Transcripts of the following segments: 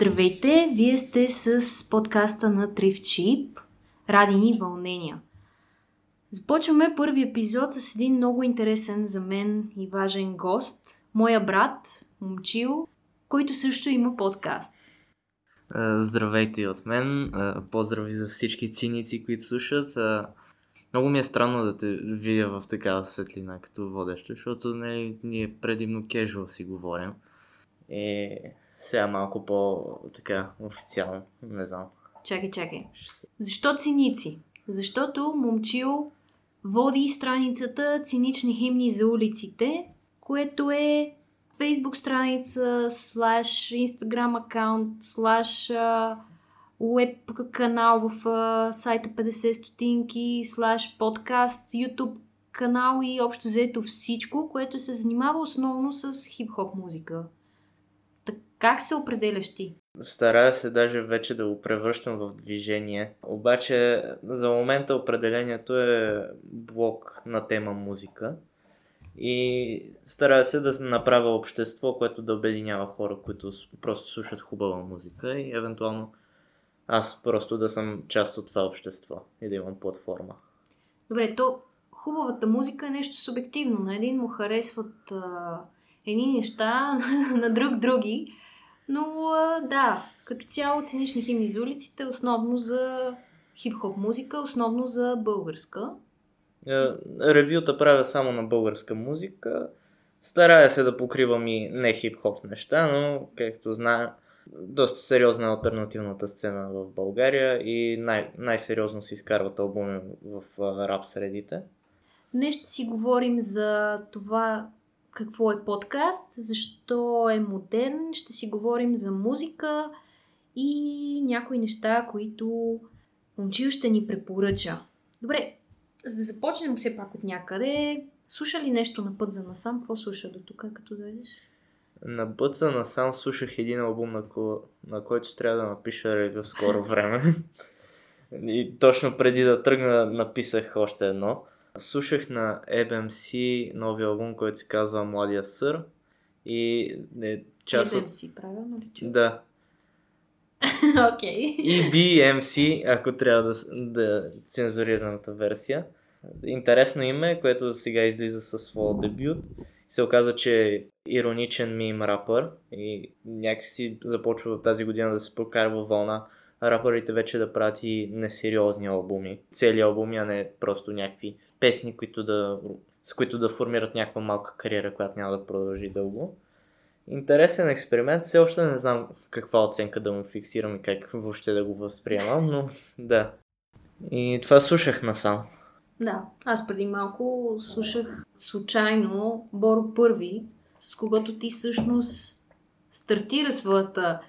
Здравейте, вие сте с подкаста на Трифт Шип, Радини вълнения. Започваме първи епизод с един много интересен за мен и важен гост, моя брат, Момчил, който също има подкаст. Здравейте и от мен. Поздрави за всички циници, които слушат. Много ми е странно да те видя в такава светлина като водеща, защото не, нали, ние предимно кежуал си говорим. Е, сега малко по-така официално, не знам. Чакай, чакай. Защо циници? Защото Момчил води страницата Цинични химни за улиците, което е фейсбук страница, слаш инстаграм акаунт, слаш веб канал в а, сайта 50 стотинки, слаш подкаст, YouTube канал и общо взето всичко, което се занимава основно с хип-хоп музика. Как се определяш ти? Старая се даже вече да го превръщам в движение. Обаче за момента определението е блок на тема музика. И старая се да направя общество, което да обединява хора, които просто слушат хубава музика и евентуално аз просто да съм част от това общество и да имам платформа. Добре, то хубавата музика е нещо субективно. На един му харесват а, едни неща, на друг други. Но а, да, като цяло цинични химни за улиците, основно за хип-хоп музика, основно за българска. Е, ревюта правя само на българска музика. Старая се да покривам и не хип-хоп неща, но както знае, доста сериозна е альтернативната сцена в България и най- най-сериозно се изкарват албуми в рап средите. Днес ще си говорим за това какво е подкаст, защо е модерн, ще си говорим за музика и някои неща, които Момчил ще ни препоръча. Добре, за да започнем все пак от някъде, слуша ли нещо на път за насам? Какво слуша до тук, като дойдеш? На Бъца насам слушах един албум, на, ко... на който трябва да напиша ревю в скоро време. И точно преди да тръгна написах още едно. Слушах на EBMC новия албум, който се казва Младия сър. И е част EBMC, правилно ли чу? Да. Окей. okay. EBMC, ако трябва да, да цензурираната версия. Интересно име, което сега излиза със своя дебют се оказа, че е ироничен мим рапър и някакси започва тази година да се прокарва вълна рапърите вече да прати несериозни албуми, цели албуми, а не просто някакви песни, които да, с които да формират някаква малка кариера, която няма да продължи дълго. Интересен експеримент, все още не знам каква оценка да му фиксирам и как въобще да го възприемам, но да. И това слушах насам. Да, аз преди малко слушах случайно Боро Първи, с когото ти всъщност стартира своята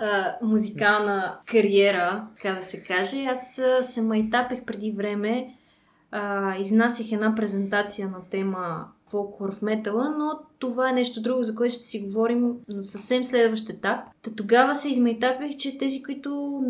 а, музикална кариера, така да се каже. Аз се майтапех преди време, а, изнасях една презентация на тема фолклор в метала, но това е нещо друго, за което ще си говорим на съвсем следващ етап. Та тогава се измайтапих, че тези, които...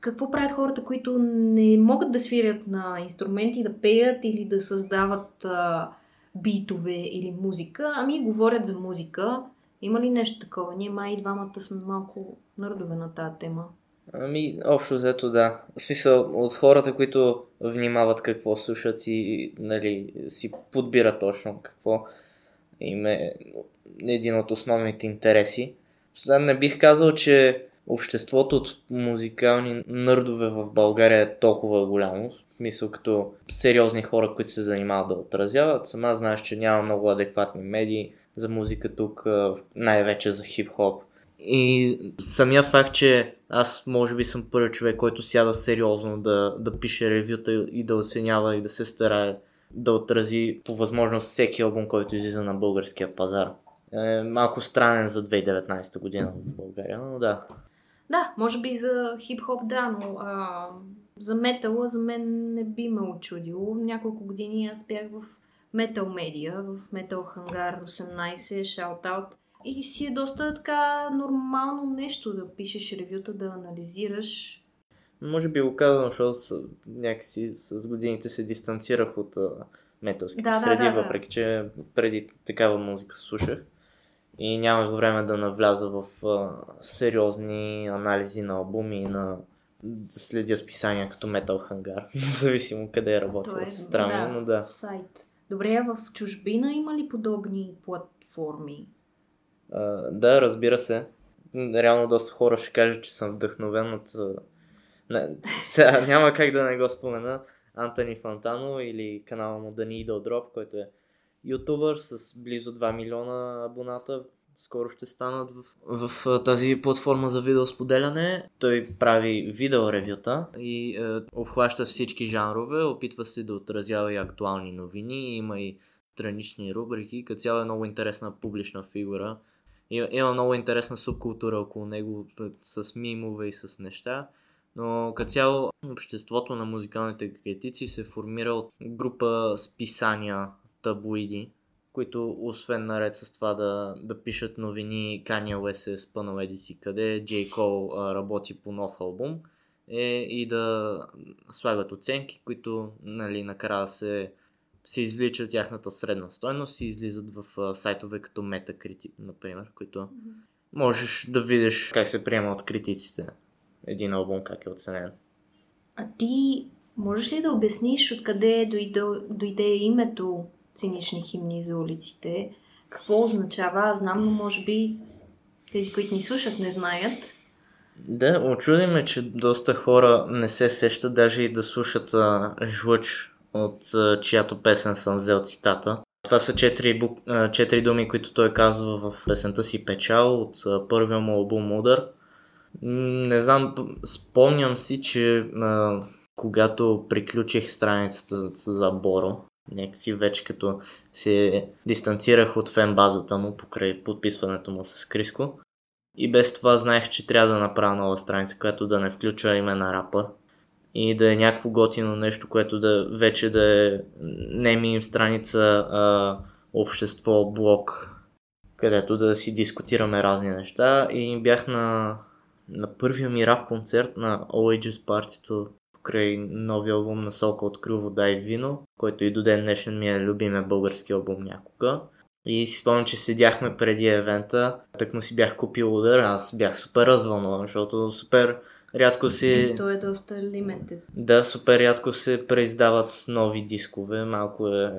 Какво правят хората, които не могат да свирят на инструменти, да пеят или да създават а, битове или музика, ами говорят за музика. Има ли нещо такова? Ние май и двамата сме малко нърдове на тази тема. Ами, общо взето да. В смисъл, от хората, които внимават какво слушат и нали, си подбират точно какво им е един от основните интереси. Сега не бих казал, че обществото от музикални нърдове в България е толкова голямо. В смисъл като сериозни хора, които се занимават да отразяват. Сама знаеш, че няма много адекватни медии за музика тук, най-вече за хип-хоп. И самия факт, че аз може би съм първи човек, който сяда сериозно да, да пише ревюта и да оценява и да се старае да отрази по възможност всеки албум, който излиза на българския пазар. Е малко странен за 2019 година в България, но да. Да, може би за хип-хоп да, но а, за метала за мен не би ме очудило. Няколко години аз бях в метал медиа, в Metal Hangar 18, Shoutout. И си е доста така нормално нещо да пишеш ревюта, да анализираш. Може би го казвам, защото с, някакси с годините се дистанцирах от а, металските да, среди, да, да, въпреки че преди такава музика слушах. и нямах време да навляза в а, сериозни анализи на албуми и на да следя списания като Metal Hangar, независимо къде е работила е, сестра ми, да, но да. сайт. Добре, а в чужбина има ли подобни платформи? А, да, разбира се. Реално доста хора ще кажат, че съм вдъхновен от... Не, сега няма как да не го спомена. Антони Фантано или канала му The Needle Drop, който е ютубър с близо 2 милиона абоната. Скоро ще станат в, в тази платформа за видеосподеляне. Той прави видеоревюта и е, обхваща всички жанрове, опитва се да отразява и актуални новини, има и странични рубрики, като цяло е много интересна публична фигура. Има, има много интересна субкултура около него с мимове и с неща. Но като цяло обществото на музикалните критици се формира от група списания, таблоиди, които освен наред с това да, да пишат новини, Kanye West е спънал еди си къде, J. Cole работи по нов албум, е и да слагат оценки, които нали, накрая се, се извличат тяхната средна стойност и излизат в а, сайтове като Metacritic, например, които можеш да видиш как се приема от критиците един албум, как е оценен. А ти можеш ли да обясниш откъде дойде, дойде името цинични химни за улиците? Какво означава? Аз знам, но може би тези, които ни слушат, не знаят. Да, очуди ме, че доста хора не се сещат даже и да слушат а, Жлъч, от а, чиято песен съм взел цитата. Това са четири, бук... а, четири думи, които той казва в песента си Печал от а, първия му албум Удар. Не знам, спомням си, че а, когато приключих страницата за- за Боро, някакси вече като се дистанцирах от фен базата му покрай подписването му с Криско. И без това знаех, че трябва да направя нова страница, която да не включва име на рапър. И да е някакво готино нещо, което да вече да е не мим страница, а общество, блог, където да си дискутираме разни неща. И бях на, на първия ми рап концерт на All Ages партито покрай новия албум на Солка Открил вода и вино, който и до ден днешен ми е любимия български албум някога. И си спомням, че седяхме преди евента, так му си бях купил удар, аз бях супер развълнуван, защото супер рядко си... То е доста limited. Да, супер рядко се преиздават нови дискове, малко е,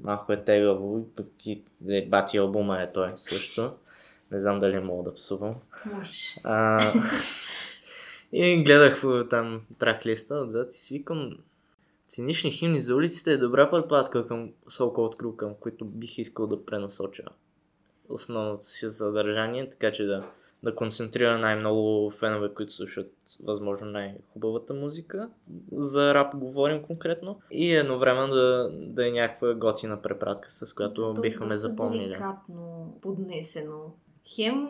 малко е тегаво, пък и е, бати албума е той също. Не знам дали мога да псувам. Можеш. А, и гледах а, там трак-листа отзад и си викам Цинични химни за улиците е добра препратка към Солка открил, към които бих искал да пренасоча основното си съдържание, така че да, да концентрира най-много фенове, които слушат възможно най-хубавата музика. За рап говорим конкретно. И едновременно да, да е някаква готина препратка, с която То е биха ме запомнили. деликатно поднесено. Хем,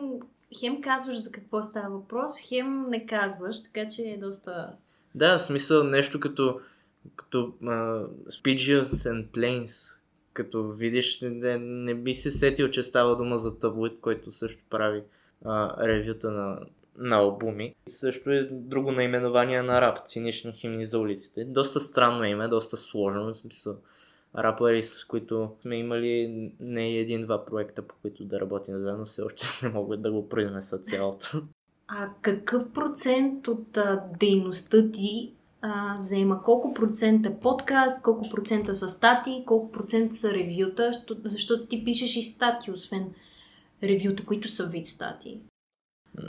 хем казваш за какво става въпрос, хем не казваш, така че е доста... Да, в смисъл нещо като, като uh, Speeches and Planes. Като видиш, не, не би се сетил, че става дума за таблоид, който също прави uh, ревюта на, на албуми. Също е друго наименование на рап, цинични химни за улиците. Доста странно име, доста сложно, в смисъл рапъри, с които сме имали не един-два проекта, по които да работим заедно, все още не могат да го произнеса цялото. А какъв процент от а, дейността ти а, заема? Колко процента е подкаст, колко процента са статии, колко процента са ревюта? Защо- Защото ти пишеш и статии, освен ревюта, които са вид статии.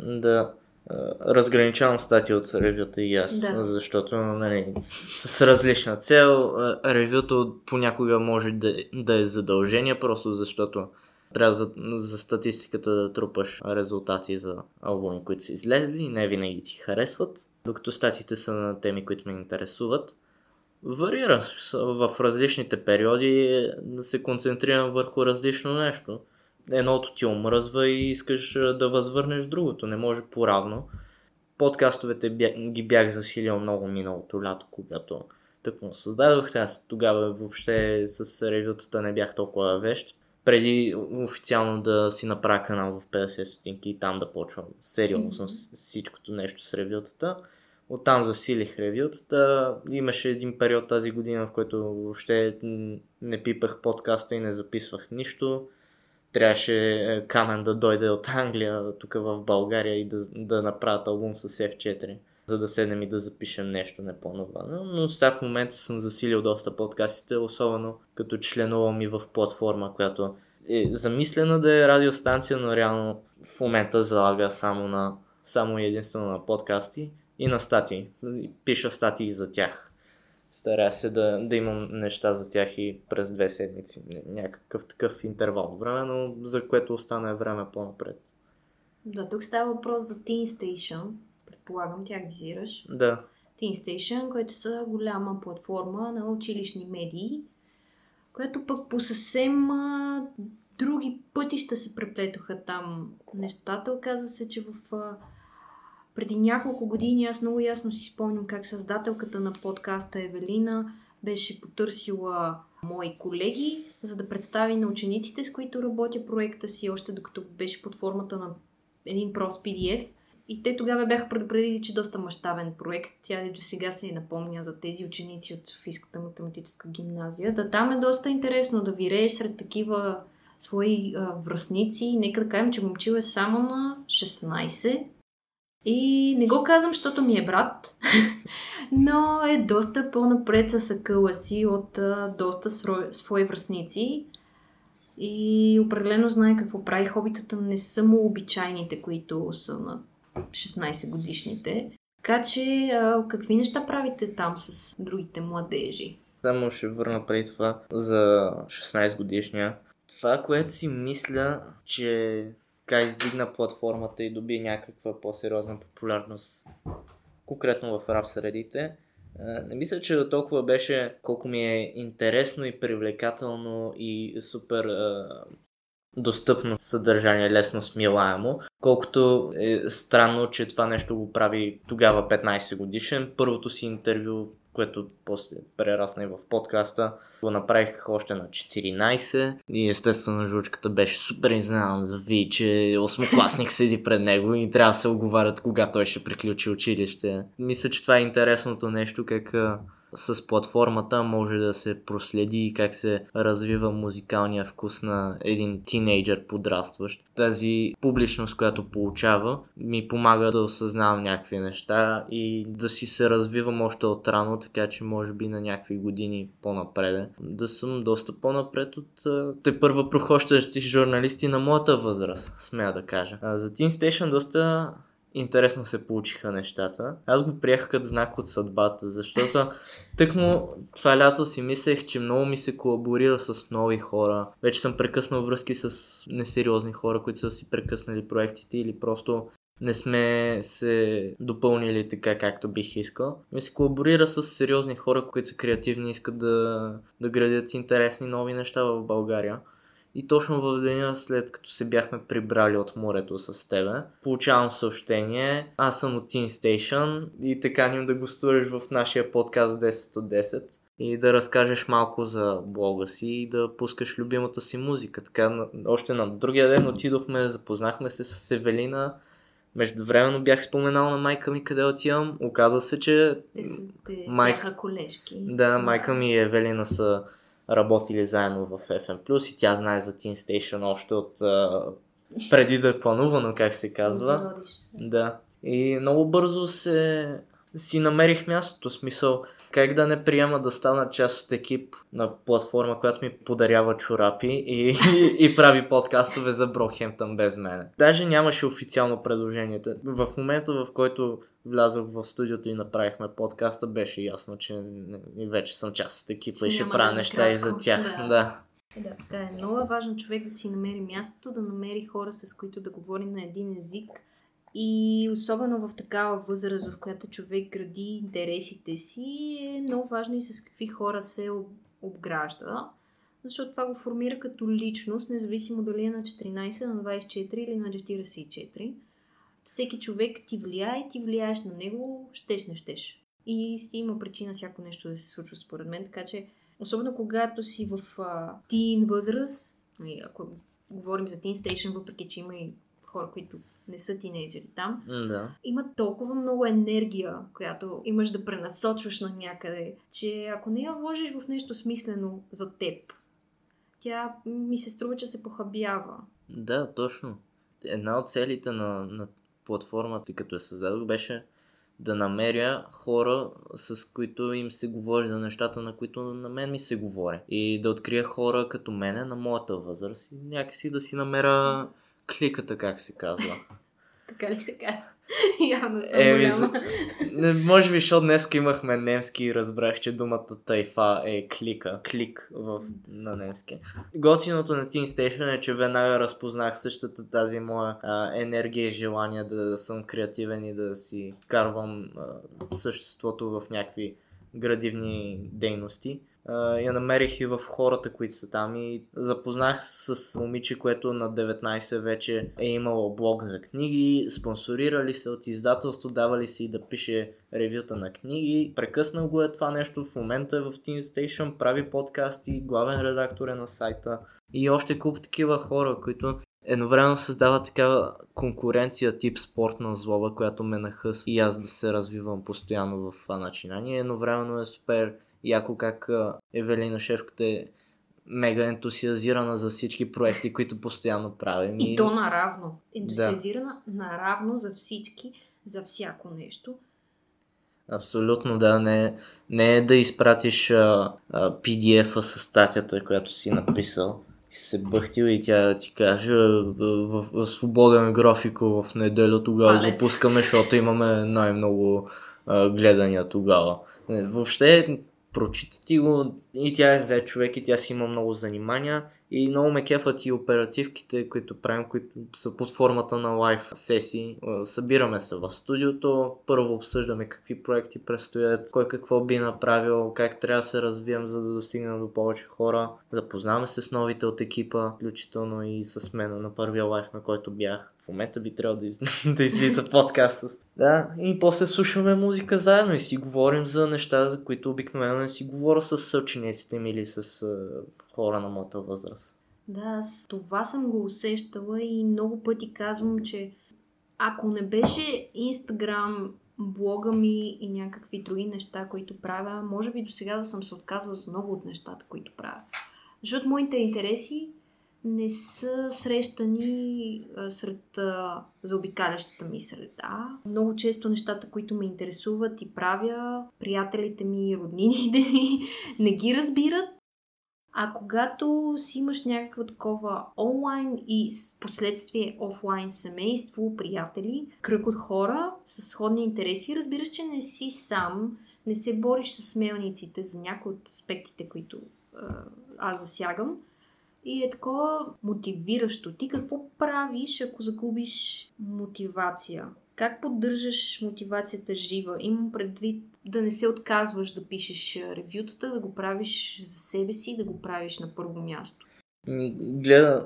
Да, разграничавам статии от ревюта и аз, Да. защото нали, с различна цел. Ревюто понякога може да, да е задължение, просто защото трябва за, за статистиката да трупаш резултати за албуми, които са излезли не винаги ти харесват, докато статиите са на теми, които ме интересуват. Варира в различните периоди да се концентрирам върху различно нещо. Едното ти омръзва и искаш да възвърнеш другото, не може по-равно. Подкастовете бя, ги бях засилил много миналото лято, когато тъкмо създадох. Аз тогава въобще с ревютата не бях толкова вещ. Преди официално да си направя канал в 50 стотинки и там да почвам сериозно с всичкото нещо с ревютата. Оттам засилих ревютата. Имаше един период тази година, в който въобще не пипах подкаста и не записвах нищо. Трябваше е, Камен да дойде от Англия тук в България и да, да направят албум с F4 за да седнем и да запишем нещо не по-нова. Но, но сега в момента съм засилил доста подкастите, особено като членувам и в платформа, която е замислена да е радиостанция, но реално в момента залага само на само единствено на подкасти и на статии. Пиша статии за тях. Старя се да, да имам неща за тях и през две седмици. Някакъв такъв интервал време, но за което остане време по-напред. Да, тук става въпрос за Teen Station. Предполагам, тях визираш. Да. Teen Station, което са голяма платформа на училищни медии, която пък по съвсем други пътища се преплетоха там нещата. Оказа се, че в преди няколко години аз много ясно си спомням как създателката на подкаста Евелина беше потърсила мои колеги, за да представи на учениците, с които работя проекта си, още докато беше под формата на един прост PDF. И те тогава бяха предупредили, че доста мащабен проект. Тя и до сега се напомня за тези ученици от Софийската математическа гимназия. Да там е доста интересно да вирееш сред такива свои а, връзници. Нека да кажем, че момчил е само на 16 и не го казвам, защото ми е брат, но е доста по-напред с акъла си от а, доста свои връзници. И определено знае какво прави. Хобитата не са му обичайните, които са на 16 годишните. Така че, а, какви неща правите там с другите младежи? Само ще върна преди това за 16 годишния. Това, което си мисля, че така издигна платформата и доби някаква по-сериозна популярност, конкретно в рап средите. Не мисля, че до толкова беше колко ми е интересно и привлекателно и супер е, достъпно съдържание, лесно смилаемо, колкото е странно, че това нещо го прави тогава 15 годишен. Първото си интервю което после прерасна и в подкаста. Го направих още на 14 и естествено жучката беше супер изненадан за ви, че осмокласник седи пред него и трябва да се оговарят кога той ще приключи училище. Мисля, че това е интересното нещо, как с платформата може да се проследи как се развива музикалния вкус на един тинейджър подрастващ. Тази публичност, която получава, ми помага да осъзнавам някакви неща и да си се развивам още от рано, така че може би на някакви години по-напред. Да съм доста по-напред от те първа прохощащи журналисти на моята възраст, смея да кажа. За Teen Station доста интересно се получиха нещата. Аз го приех като знак от съдбата, защото тъкмо това лято си мислех, че много ми се колаборира с нови хора. Вече съм прекъснал връзки с несериозни хора, които са си прекъснали проектите или просто не сме се допълнили така както бих искал. Ми се колаборира с сериозни хора, които са креативни и искат да, да градят интересни нови неща в България. И точно в деня след като се бяхме прибрали от морето с тебе, получавам съобщение. Аз съм от Teen Station и те каним да гостуваш в нашия подкаст 10 от 10 и да разкажеш малко за блога си и да пускаш любимата си музика. Така, още на другия ден отидохме, запознахме се с Евелина. Междувременно бях споменал на майка ми къде отивам. Оказа се, че... Те майка... колежки. Да, майка ми и Евелина са работили заедно в FM+, и тя знае за Teen Station още от преди да е планувано, как се казва. Да. И много бързо се си намерих мястото, смисъл как да не приема да стана част от екип на платформа, която ми подарява чорапи и, и, и прави подкастове за Брокхемптън без мене. Даже нямаше официално предложение. В момента, в който влязох в студиото и направихме подкаста, беше ясно, че вече съм част от екипа че и ще правя да неща и за тях. Да. да. Да, така е. Много е важно човек да си намери мястото, да намери хора, с които да говори на един език, и особено в такава възраст, в която човек гради интересите си, е много важно и с какви хора се обгражда. Защото това го формира като личност, независимо дали е на 14, на 24 или на 44. Всеки човек ти влияе и ти влияеш на него, щеш не щеш. И си има причина всяко нещо да се случва според мен, така че особено когато си в тин възраст, ако говорим за Teen Station, въпреки че има и хора, които не са тинейджери там, да. има толкова много енергия, която имаш да пренасочваш на някъде, че ако не я вложиш в нещо смислено за теб, тя ми се струва, че се похабява. Да, точно. Една от целите на, на платформата, като я създадох, беше да намеря хора, с които им се говори за нещата, на които на мен ми се говори. И да открия хора като мене на моята възраст и някакси да си намеря кликата, как се казва. Така ли се казва? Явно съм Еми, голяма. Може би, защото днес имахме немски и разбрах, че думата тайфа е клика. Клик в, на немски. Готиното на Teen Station е, че веднага разпознах същата тази моя а, енергия и желание да съм креативен и да си вкарвам а, съществото в някакви градивни дейности. Я намерих и в хората, които са там и запознах се с момиче, което на 19 вече е имало блог за книги, спонсорирали се от издателство, давали си да пише ревюта на книги. Прекъснал го е това нещо, в момента е в Teen Station, прави подкасти, главен редактор е на сайта и още куп такива хора, които едновременно създава такава конкуренция тип спортна злоба, която ме нахъсва и аз да се развивам постоянно в това начинание. Едновременно е супер яко как Евелина шефката е мега ентусиазирана за всички проекти, които постоянно правим. И то наравно. Ентусиазирана наравно за всички, за всяко нещо. Абсолютно, да. Не, не е да изпратиш а, а, PDF-а с статията, която си написал и се бъхтил и тя ти каже в, в, в свободен графико в неделя тогава Палец. го пускаме, защото имаме най-много а, гледания тогава. Въобще прочита ти го и тя е за човек и тя си има много занимания и много ме кефат и оперативките, които правим, които са под формата на лайв сесии. Е, Събираме се в студиото, първо обсъждаме какви проекти предстоят, кой какво би направил, как трябва да се развием, за да достигнем до повече хора. Запознаваме се с новите от екипа, включително и с мен на първия лайв, на който бях. В момента би трябвало да, из... да излиза подкаст. Да, и после слушаме музика заедно и си говорим за неща, за които обикновено не си говоря с съучениците ми или с е, хора на моята възраст. Да, с това съм го усещала и много пъти казвам, че ако не беше Инстаграм, блога ми и някакви други неща, които правя, може би до сега да съм се отказвала за много от нещата, които правя. Защото моите интереси не са срещани сред а, заобикалящата ми среда. Много често нещата, които ме интересуват и правя, приятелите ми, роднините ми не ги разбират. А когато си имаш някакво такова онлайн и последствие офлайн семейство, приятели, кръг от хора с сходни интереси, разбираш, че не си сам, не се бориш с смелниците за някои от аспектите, които а, аз засягам. И е такова мотивиращо. Ти какво правиш, ако загубиш мотивация? Как поддържаш мотивацията жива? Имам предвид да не се отказваш да пишеш ревютата, да го правиш за себе си, да го правиш на първо място. Гледам,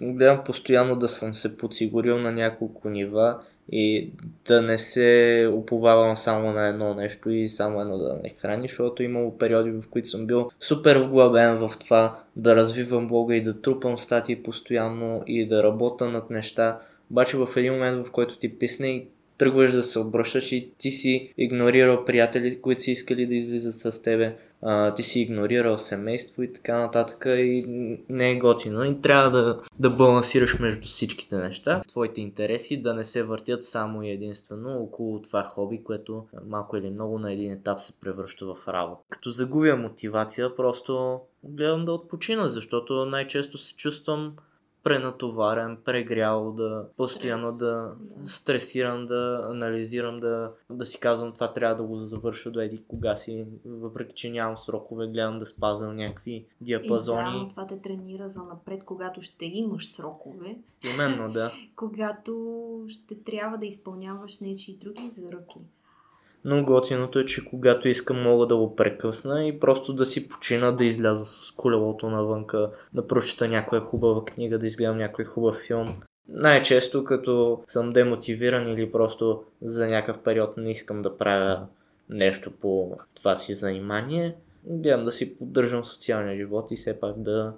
гледам постоянно да съм се подсигурил на няколко нива и да не се уповавам само на едно нещо и само едно да ме храни, защото имало периоди, в които съм бил супер вглъбен в това да развивам блога и да трупам статии постоянно и да работя над неща. Обаче в един момент, в който ти писне и тръгваш да се обръщаш и ти си игнорирал приятели, които си искали да излизат с тебе, а, ти си игнорирал семейство и така нататък и не е готино и трябва да, да балансираш между всичките неща. Твоите интереси да не се въртят само и единствено около това хоби, което малко или много на един етап се превръща в работа. Като загубя мотивация, просто гледам да отпочина, защото най-често се чувствам пренатоварен, прегрял, да постоянно Стрес, да да. стресирам, да анализирам, да, да си казвам това трябва да го завърша до еди кога си, въпреки че нямам срокове, гледам да спазвам някакви И да, диапазони. това те тренира за напред, когато ще имаш срокове, Именно, да. когато ще трябва да изпълняваш нечи други заръки. Но готиното е, че когато искам мога да го прекъсна и просто да си почина, да изляза с колелото навънка, да прочета някоя хубава книга, да изгледам някой хубав филм. Най-често като съм демотивиран или просто за някакъв период не искам да правя нещо по това си занимание, гледам да си поддържам социалния живот и все пак да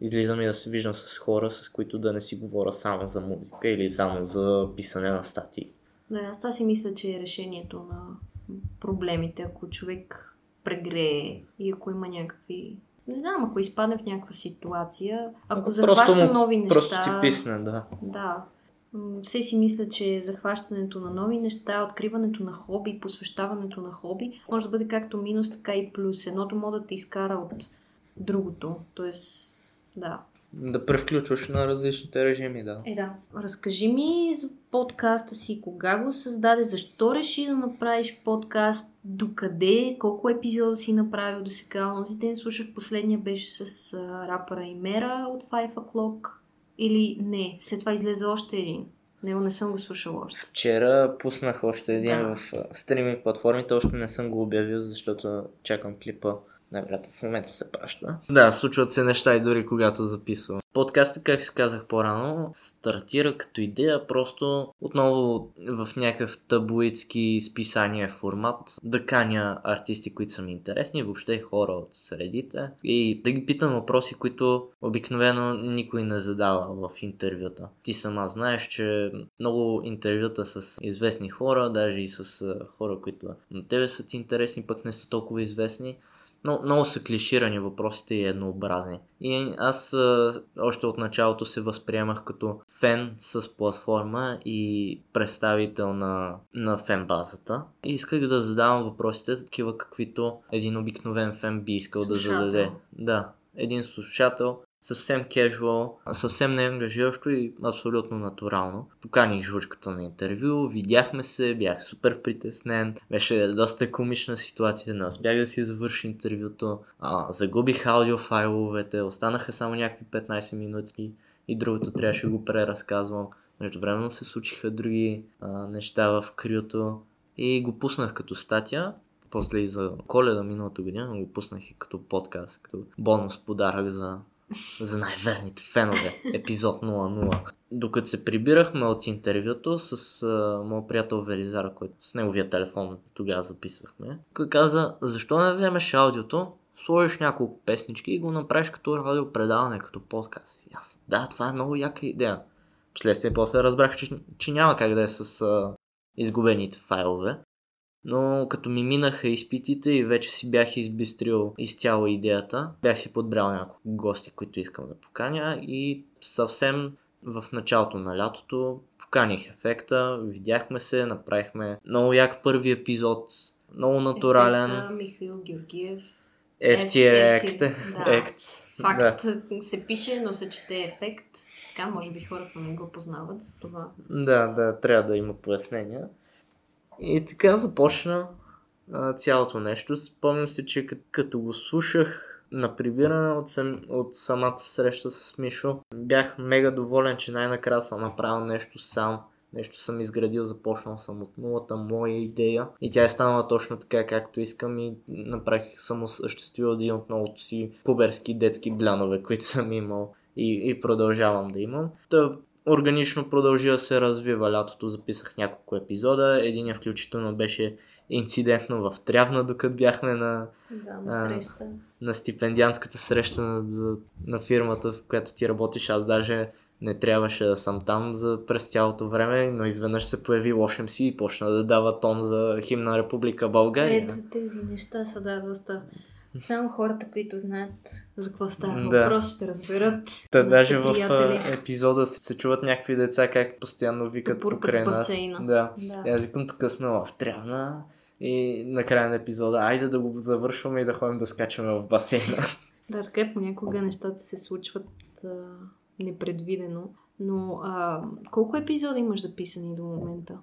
излизам и да се виждам с хора, с които да не си говоря само за музика или само за писане на статии. Да, аз това си мисля, че е решението на проблемите, ако човек прегрее и ако има някакви не знам, ако изпадне в някаква ситуация, ако Ако захваща просто му- нови неща... Просто ти писне, да. Да. Все си мисля, че захващането на нови неща, откриването на хоби, посвещаването на хоби, може да бъде както минус, така и плюс. Едното може да те изкара от другото. Тоест, да. Да превключваш на различните режими, да. Е, да. Разкажи ми за подкаста си, кога го създаде, защо реши да направиш подкаст, докъде, колко епизода си направил до сега. Онзи ден слушах последния беше с а, рапъра Имера от Five O'Clock. Или не, след това излезе още един. Него не съм го слушала още. Вчера пуснах още един Да. в стриминг платформите, още не съм го обявил, защото чакам клипа. Най-вероятно в момента се праща. Да, случват се неща и дори когато записвам. Подкастът, както казах по-рано, стартира като идея просто отново в някакъв таблоидски списание формат да каня артисти, които са ми интересни, въобще хора от средите и да ги питам въпроси, които обикновено никой не задава в интервюта. Ти сама знаеш, че много интервюта с известни хора, даже и с хора, които на тебе са ти интересни, пък не са толкова известни, но много са клиширани въпросите и еднообразни. И аз още от началото се възприемах като фен с платформа и представител на, на фен базата. И исках да задавам въпросите, такива каквито един обикновен фен би искал Слушател. да зададе. Да, един слушател, съвсем кежуал, съвсем неангажиращо и абсолютно натурално. Поканих жучката на интервю, видяхме се, бях супер притеснен, беше доста комична ситуация, не успях да си завърши интервюто, а, загубих аудиофайловете, останаха само някакви 15 минутки и другото трябваше да го преразказвам. Между време се случиха други а, неща в крюто и го пуснах като статия. После и за коледа миналата година го пуснах и като подкаст, като бонус подарък за, за най-верните фенове. Епизод 00. Докато се прибирахме от интервюто с а, моят приятел Велизара, който с неговия телефон тогава записвахме, той каза, защо не вземеш аудиото, сложиш няколко песнички и го направиш като радиопредаване, като подкаст. И аз, да, това е много яка идея. Вследствие после разбрах, че, че няма как да е с а, изгубените файлове. Но като ми минаха изпитите и вече си бях избистрил изцяло идеята, бях си подбрал няколко гости, които искам да поканя и съвсем в началото на лятото поканих ефекта, видяхме се, направихме много як първи епизод, много натурален. Ефекта, Михаил Георгиев. FT Act. Act. Факт Да. се пише, но се чете ефект. Така, може би хората не го познават за това. Да, да, трябва да има пояснения. И така започна а, цялото нещо. Спомням се, че като, го слушах на прибиране от, сам, от самата среща с Мишо, бях мега доволен, че най-накрая съм направил нещо сам. Нещо съм изградил, започнал съм от нулата, моя идея. И тя е станала точно така, както искам и на практика съм осъществил един от многото си пуберски детски блянове, които съм имал и, и продължавам да имам. Та, органично продължи да се развива лятото, записах няколко епизода. Един включително беше инцидентно в Трявна, докато бяхме на, Да, на среща. на стипендианската среща на, за, на фирмата, в която ти работиш. Аз даже не трябваше да съм там за, през цялото време, но изведнъж се появи лошем си и почна да дава тон за химна Република България. Ето, тези неща са да доста... Само хората, които знаят за какво става Да. въпрос, ще разберат. Та даже в приятели. епизода се, се чуват някакви деца как постоянно викат Пуркат покрай нас. басейна. Да. Да. Аз викам, така сме в Трявна и на края на епизода, айде да го завършваме и да ходим да скачаме в басейна. Да, така е, понякога нещата се случват а, непредвидено. Но а, колко епизода имаш записани до момента?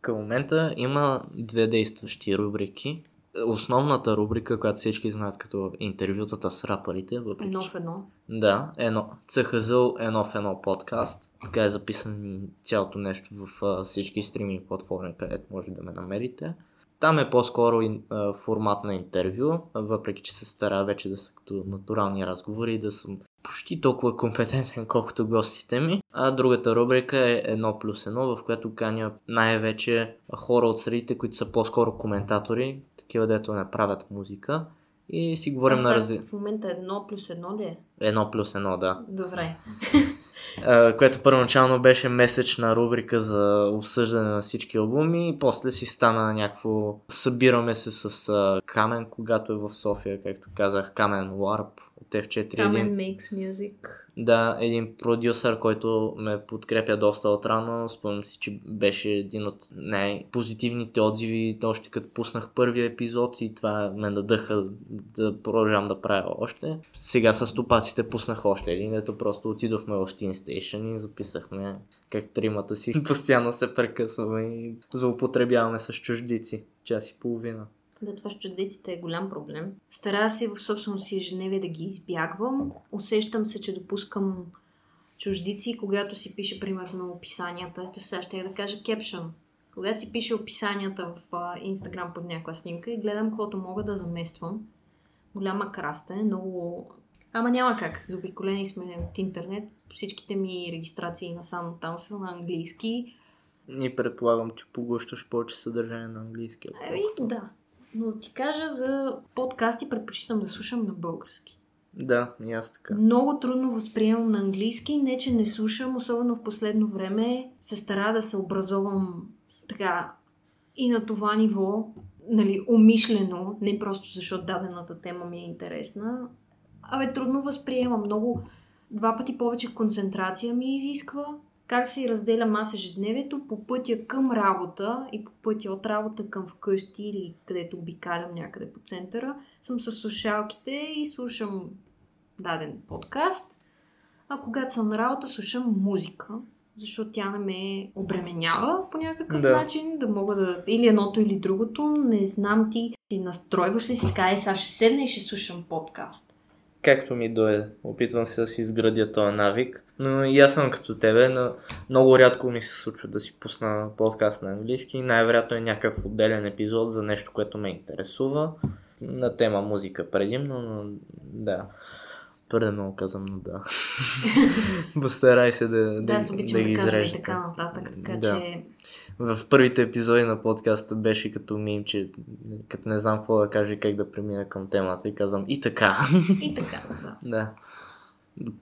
Към момента има две действащи рубрики. Основната рубрика, която всички знаят като интервютата с рапърите, въпреки Едно в едно. Да, едно. ЦХЗЛ едно в едно подкаст. Така е записано цялото нещо в всички стриминг платформи, където може да ме намерите. Там е по-скоро а, формат на интервю, въпреки че се стара вече да са като натурални разговори и да съм почти толкова компетентен, колкото гостите ми. А другата рубрика е едно плюс едно, в която каня най-вече хора от средите, които са по-скоро коментатори, такива дето не правят музика. И си говорим А на рази... В момента едно плюс едно ли е? Едно плюс едно, да. Добре. Което първоначално беше месечна рубрика за обсъждане на всички албуми и после си стана някакво... Събираме се с Камен, когато е в София, както казах, Камен Ларп. От F4. Come Един, makes music. да, един продюсър, който ме подкрепя доста отрано. Спомням си, че беше един от най-позитивните отзиви, още като пуснах първия епизод и това ме надъха да продължавам да правя още. Сега с стопаците пуснах още един, ето просто отидохме в Teen Station и записахме как тримата си постоянно се прекъсваме и злоупотребяваме с чуждици. Час и половина. Да, това с чуждиците е голям проблем. Старая се в собственото си ежедневие да ги избягвам. Усещам се, че допускам чуждици, когато си пише, примерно, описанията. Ето сега ще я да кажа кепшън. Когато си пише описанията в Инстаграм под някаква снимка и гледам каквото мога да замествам. Голяма краста е, много... Ама няма как. Заобиколени сме от интернет. Всичките ми регистрации насам там са на английски. И предполагам, че поглъщаш повече съдържание на английски. ако Еми, да. Но да ти кажа за подкасти предпочитам да слушам на български. Да, и аз така. Много трудно възприемам на английски, не че не слушам, особено в последно време се стара да се образовам така и на това ниво, нали, умишлено, не просто защото дадената тема ми е интересна. Абе, трудно възприемам. Много, два пъти повече концентрация ми изисква. Как си разделям аз ежедневието по пътя към работа и по пътя от работа към вкъщи или където обикалям някъде по центъра, съм с слушалките и слушам даден подкаст. А когато съм на работа, слушам музика, защото тя не ме обременява по някакъв Да. начин, да мога да... Или едното, или другото. Не знам ти си настройваш ли си така, е, сега ще седна и ще слушам подкаст. Както ми дойде. Опитвам се да си изградя този навик. Но и аз съм като тебе, но много рядко ми се случва да си пусна подкаст на английски. Най-вероятно е някакъв отделен епизод за нещо, което ме интересува. На тема музика предимно, но да. Твърде много казвам, но да. Постарай се да, да, Да, аз обичам да да, ги казвам и така нататък, така Да. че... В първите епизоди на подкаста беше като мим, че като не знам какво да кажа и как да премина към темата и казвам и така. И така, да. Да.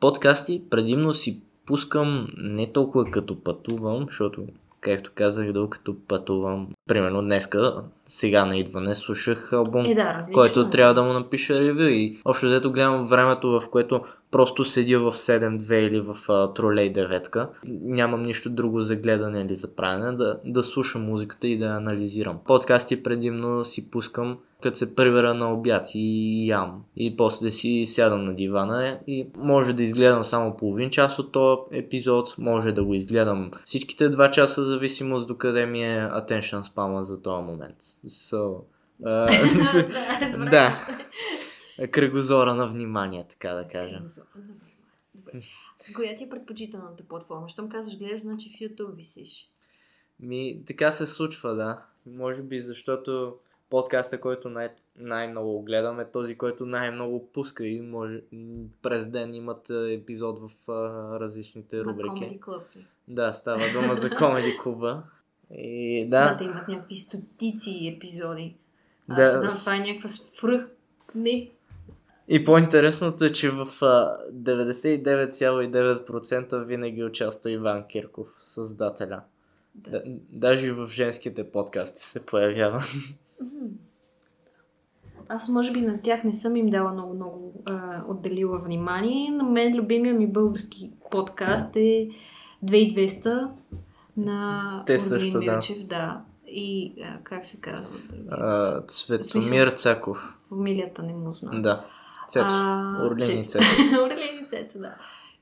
Подкасти предимно си пускам не толкова като пътувам, защото, както казах, докато пътувам, примерно днеска, сега на идване, слушах албум, Е, да, различно който трябва да му напиша ревю и общо взето гледам времето, в което просто седя в 7-2 или в а, тролей 9 Нямам нищо друго за гледане или за правене, да, да слушам музиката и да я анализирам. Подкасти предимно си пускам като се прибера на обяд и ям. И после си сядам на дивана и може да изгледам само половин час от този епизод, може да го изгледам всичките два часа, зависимост до къде ми е attention спама за този момент. So, а, да, кръгозора на внимание, така да кажа. Добре. Коя ти е предпочитаната платформа? Щом казваш гледаш, значи в YouTube висиш. Ми, така се случва, да. Може би защото подкаста, който най- най-много гледам е този, който най-много пуска и може през ден имат епизод в а, различните На рубрики. Comedy Club? Да, става дума за комеди клуба. И Да, да, те имат някакви стотици епизоди. Аз Да, знам, това е някаква свръх... Не, и по-интересното е, че в а, 99,9% винаги участва Иван Кирков, създателя. да. Да, даже и в женските подкасти се появява. Аз може би на тях не съм им дала много-много отделила внимание. На мен любимия ми български подкаст е 2200 на Те Орлин също, да. Милчев, да. И а, как се казва? А, Цветомир? Цаков. Фамилията не му знам. Да. Цецо. А, Орлин и. Цецо. Орлин и Цецо, да.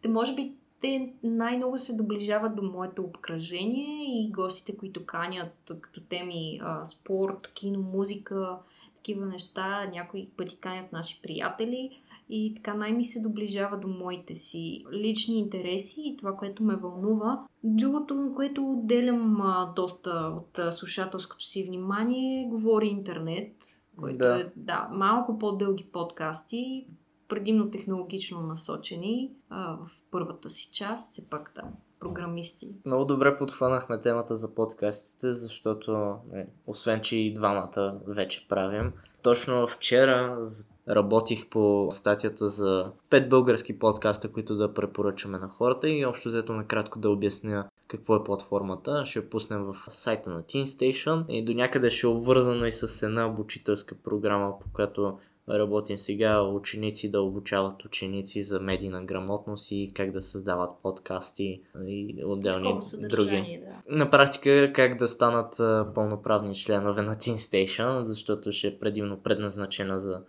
Те може би те най-много се доближават до моето обкръжение и гостите, които канят като теми а, спорт, кино, музика, такива неща. Някои пъти канят наши приятели и така най-ми се доближава до моите си лични интереси и това, което ме вълнува. Другото, което отделям а, доста от а, слушателското си внимание, говори интернет, който Да. е да, малко по-дълги подкасти, предимно технологично насочени а, в първата си част, все пак там програмисти. Много добре подхванахме темата за подкастите, защото е, освен, че и двамата вече правим. Точно вчера работих по статията за пет български подкаста, които да препоръчаме на хората и общо взето накратко да обясня какво е платформата. Ще я пуснем в сайта на Teen Station и до някъде ще е обвързано и с една обучителска програма, по която работим сега ученици да обучават ученици за медийна грамотност и как да създават подкасти и отделни други. Да. На практика как да станат пълноправни членове на Teen Station, защото ще е предимно предназначена за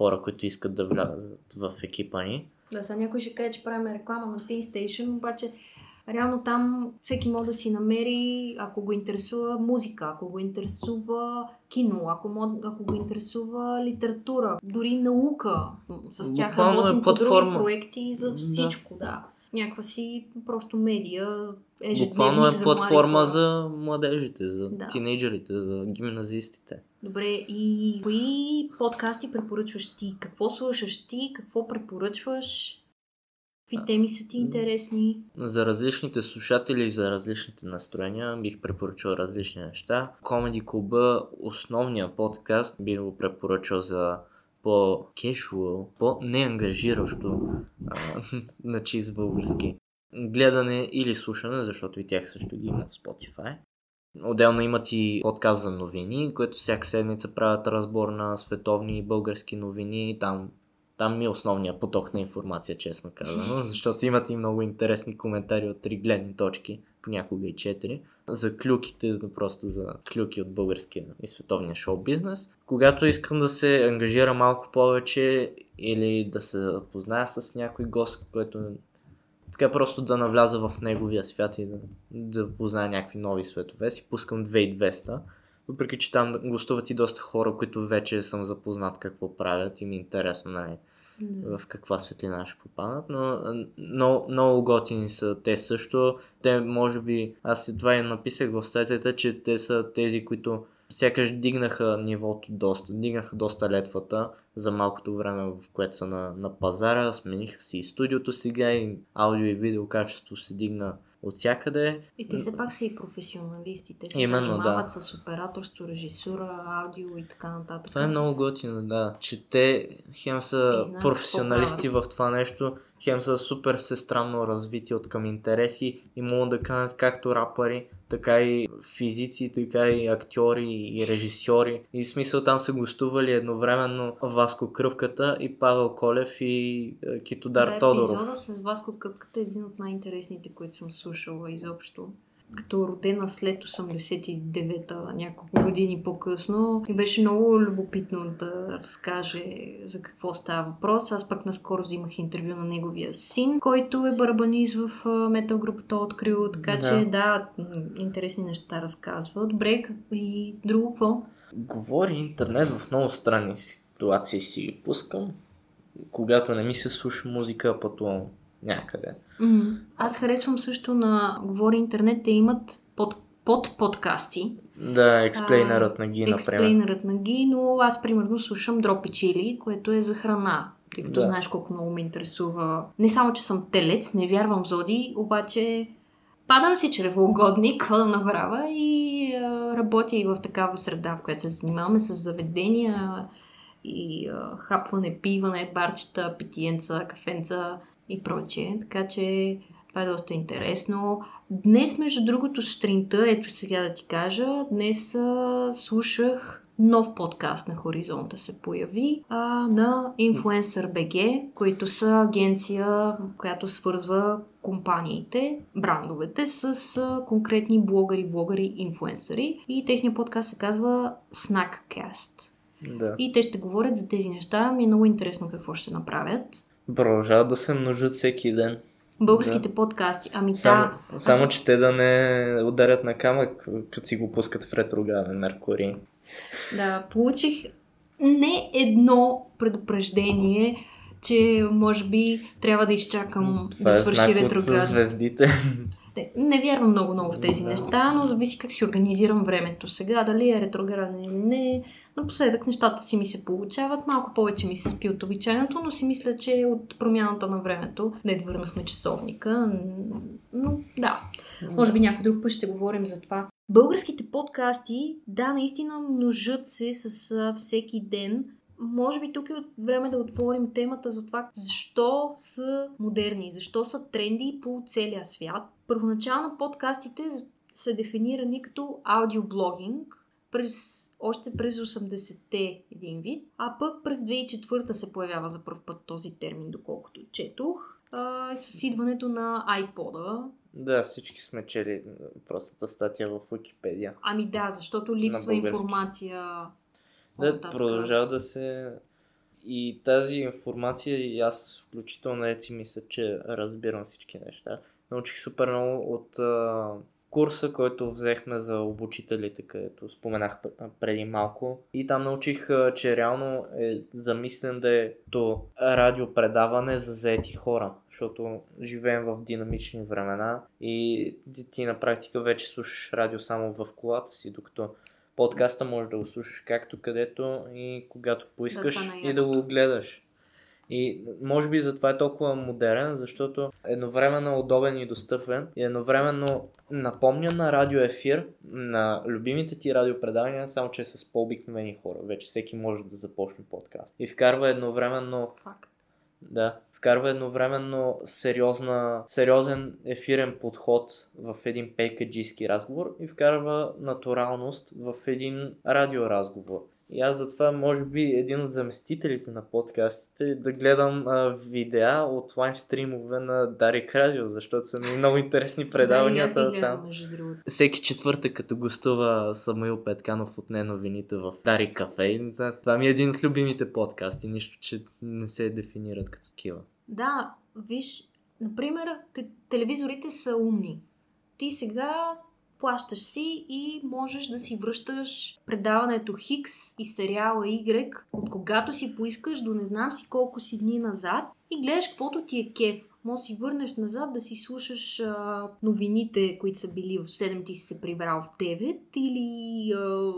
хора, които искат да влязат в екипа ни. Да, сега някой ще каже, че правим реклама на Teen Station, обаче реално там всеки може да си намери, ако го интересува музика, ако го интересува кино, ако, мод, ако го интересува литература, дори наука. С тях Буквално работим е платформа. по други проекти за всичко, да. да. Някаква си просто медия, Буквално е платформа за, за младежите, за да. тинейджерите, за гимназистите. Добре, и кои подкасти препоръчваш ти? Какво слушаш ти? Какво препоръчваш? Какви теми са ти интересни? За различните слушатели и за различните настроения бих препоръчал различни неща. Комеди клуба, основния подкаст, бих го препоръчал за по-кешуал, по-неангажиращо на чист български. Гледане или слушане, защото и тях също ги има в Spotify. Отделно имат и подкаст за новини, които всяка седмица правят разбор на световни и български новини. Там там ми е основният поток на информация, честно казано, защото имат и много интересни коментари от три гледни точки, понякога и четири, за клюките, просто за клюки от българския и световния шоу бизнес. Когато искам да се ангажира малко повече или да се позная с някой гост, който така просто да навляза в неговия свят и да, да позная някакви нови светове, си пускам 2200 въпреки че там гостуват и доста хора, които вече съм запознат какво правят и ми е интересно нали, да. в каква светлина ще попаднат, но много, много готини са те също. Те, може би, аз това и написах в статията, че те са тези, които сякаш дигнаха нивото доста, дигнаха доста летвата за малкото време, в което са на, на пазара, смениха си и студиото сега и аудио и видео качество се дигна от всякъде. И те все пак са и професионалисти. Те се Именно, занимават да. с операторство, режисура, аудио и така нататък. Това е много готино, да. Че те хем са професионалисти в това нещо, хем са супер сестранно развити от към интереси и могат да канат както рапъри, така и физици, така и актьори и режисьори. И смисъл там са гостували едновременно Васко Кръпката и Павел Колев и е, Китодар да, Тодоров. Епизода с Васко Кръпката е един от най-интересните, които съм слушала изобщо като родена след 89-та, няколко години по-късно. И беше много любопитно да разкаже за какво става въпрос. Аз пък наскоро взимах интервю на неговия син, който е барабанист в метал групата Открил, така да. че да, интересни неща разказва. Добре, и друго какво? Говори интернет в много странни ситуации си ги пускам. Когато не ми се слуша музика, пътувам някъде. Mm. Аз харесвам също на Говори интернет, те имат под, под подкасти. Да, експлейнерът на Ги, например. Експлейнерът на Ги, но аз примерно слушам Дропи Чили, което е за храна. Тъй като да. знаеш колко много ме интересува. Не само, че съм телец, не вярвам зоди, обаче падам си чревоугодник, какво да направя и а, работя и в такава среда, в която се занимаваме с заведения и а, хапване, пиване, барчета, питиенца, кафенца и прочее. Така че това е доста интересно. Днес, между другото, сутринта, ето сега да ти кажа, днес а, слушах нов подкаст на Хоризонта се появи а, на Influencer BG, които са агенция, която свързва компаниите, брандовете с а, конкретни блогъри, блогъри, инфлуенсъри. И техният подкаст се казва Snackcast. Да. И те ще говорят за тези неща. Ми е много интересно какво ще направят. Продължават да се множат всеки ден. Българските да. подкасти. Ами само, да. Само, аз... че те да не ударят на камък, като си го пускат в ретрограден Меркурий. Да, получих не едно предупреждение, че може би трябва да изчакам Това да е свърши ретроград. звездите. Не, вярвам много много в тези да. неща, но зависи как си организирам времето сега, дали е ретрограден или не. Напоследък нещата си ми се получават, малко повече ми се спи от обичайното, но си мисля, че от промяната на времето, не върнахме часовника, но да, може би някой друг път ще говорим за това. Българските подкасти, да, наистина множат се с всеки ден, може би тук е време да отворим темата за това защо са модерни, защо са тренди по целия свят. Първоначално подкастите са дефинирани като аудиоблогинг, през, още през 80-те един вид, а пък през 2004 се появява за първ път този термин, доколкото четох, а, с идването на iPod-а. Да, всички сме чели простата статия в Википедия. Ами да, защото липсва информация. Да, продължава да се... И тази информация, и аз включително не си мисля, че разбирам всички неща. Научих супер много от а, курса, който взехме за обучителите, където споменах преди малко. И там научих, че реално е замислен да е то радиопредаване за заети хора, защото живеем в динамични времена и ти на практика вече слушаш радио само в колата си, докато подкаста можеш да го слушаш както където и когато поискаш да, и да го гледаш. И може би затова е толкова модерен, защото едновременно удобен и достъпен и едновременно напомня на радиоефир, на любимите ти радиопредавания, само че е с по-обикновени хора. Вече всеки може да започне подкаст. И вкарва едновременно... Факт. Да, вкарва едновременно сериозна, сериозен ефирен подход в един пейкаджийски разговор и вкарва натуралност в един радиоразговор. И аз затова, може би, един от заместителите на подкастите е да гледам а, видеа от лайв стримове на Дарик Радио, защото са ми много интересни предавания да, там. Всеки четвъртък, като гостува Самуил Петканов от неновините в Дарик Кафе. Това ми е един от любимите подкасти, нищо, че не се дефинират като такива. Да, виж, например, телевизорите са умни. Ти сега плащаш си и можеш да си връщаш предаването Хикс и сериала Y от когато си поискаш до не знам си колко си дни назад и гледаш каквото ти е кеф. Може да си върнеш назад да си слушаш а, новините, които са били в 7, ти си се прибрал в 9 или а,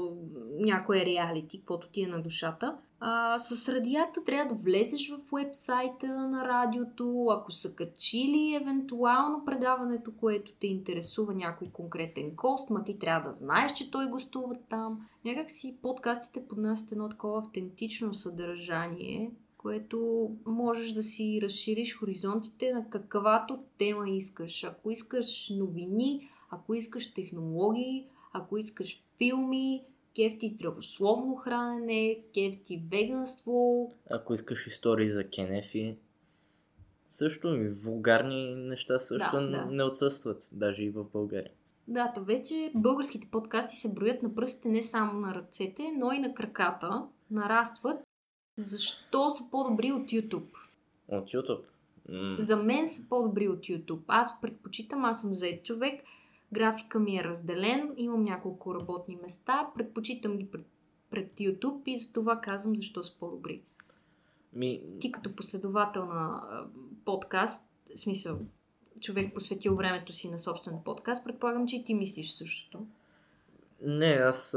някое реалити, каквото ти е на душата. А, с радията трябва да влезеш в вебсайта на радиото, ако са качили евентуално предаването, което те интересува някой конкретен гост, ма ти трябва да знаеш, че той гостува там. Някак си подкастите поднасят едно такова автентично съдържание, което можеш да си разшириш хоризонтите на каквато тема искаш. Ако искаш новини, ако искаш технологии, ако искаш филми, кефти здравословно хранене, кефти веганство. Ако искаш истории за кенефи, също и вулгарни неща също да, да. не отсъстват, даже и в България. Да, вече българските подкасти се броят на пръстите не само на ръцете, но и на краката. Нарастват. Защо са по-добри от YouTube? От YouTube? Mm. За мен са по-добри от YouTube. Аз предпочитам, аз съм зает човек, Графика ми е разделен, имам няколко работни места, предпочитам ги пред, пред YouTube и за това казвам защо са по-добри. Ми... Ти като последовател на подкаст, в смисъл, човек посветил времето си на собствен подкаст, предполагам, че и ти мислиш същото. Не, аз...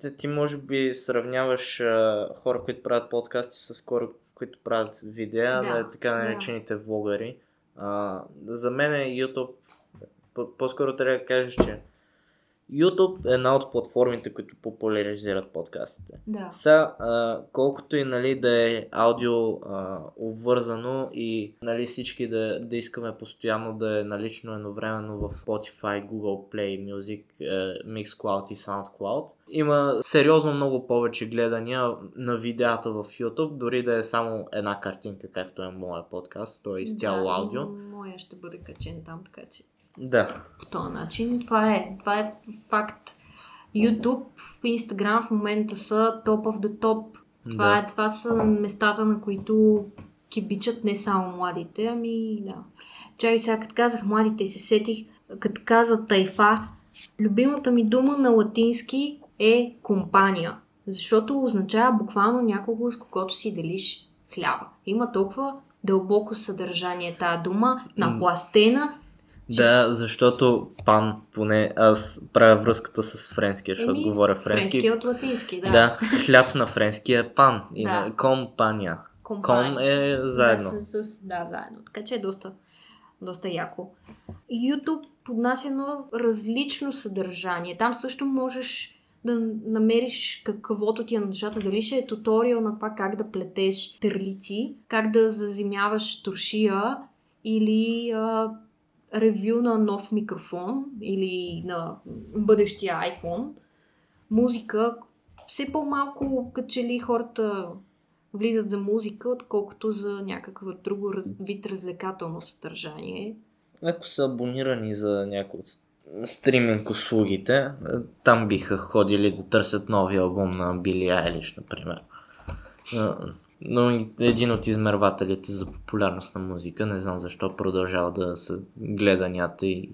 Ти, ти може би сравняваш а, хора, които правят подкасти с хора, които правят видеа, да, да така наречените да. влогари. А, за мен е YouTube по-скоро трябва да кажеш, че YouTube е една от платформите, които популяризират подкастите. Да. Са, а, колкото и нали, да е аудио а, обвързано и нали, всички да, да искаме постоянно да е налично едновременно в Spotify, Google Play Music, е, Mixcloud и SoundCloud, има сериозно много повече гледания на видеята в YouTube, дори да е само една картинка, както е моя подкаст, той е изцяло да, аудио. Моя ще бъде качен там, така че да. По този начин. Това е, това е факт. YouTube и Instagram в момента са топ of the топ. Това, да. е, това са местата, на които кибичат не само младите, ами да. Чай сега, като казах младите, се сетих, като каза тайфа, любимата ми дума на латински е компания. Защото означава буквално някого, с когото си делиш хляба. Има толкова дълбоко съдържание тази дума, напластена да, защото пан, поне аз правя връзката с френския, защото Еми, говоря френски. Френски от латински, да. Да, хляб на френски е пан и да. на компания. Ком е заедно. Да, с, с, да, заедно. Така че е доста, доста яко. YouTube поднася едно различно съдържание. Там също можеш да намериш каквото ти е на душата. Дали ще е туториал на това как да плетеш търлици, как да заземяваш туршия или а, ревю на нов микрофон или на бъдещия iPhone, музика, все по-малко като че ли хората влизат за музика, отколкото за някакво друго раз, вид развлекателно съдържание. Ако са абонирани за някои от стриминг услугите, там биха ходили да търсят нови албум на Били Айлиш, например. Но един от измервателите за популярност на музика, не знам защо, продължава да се гледа нята и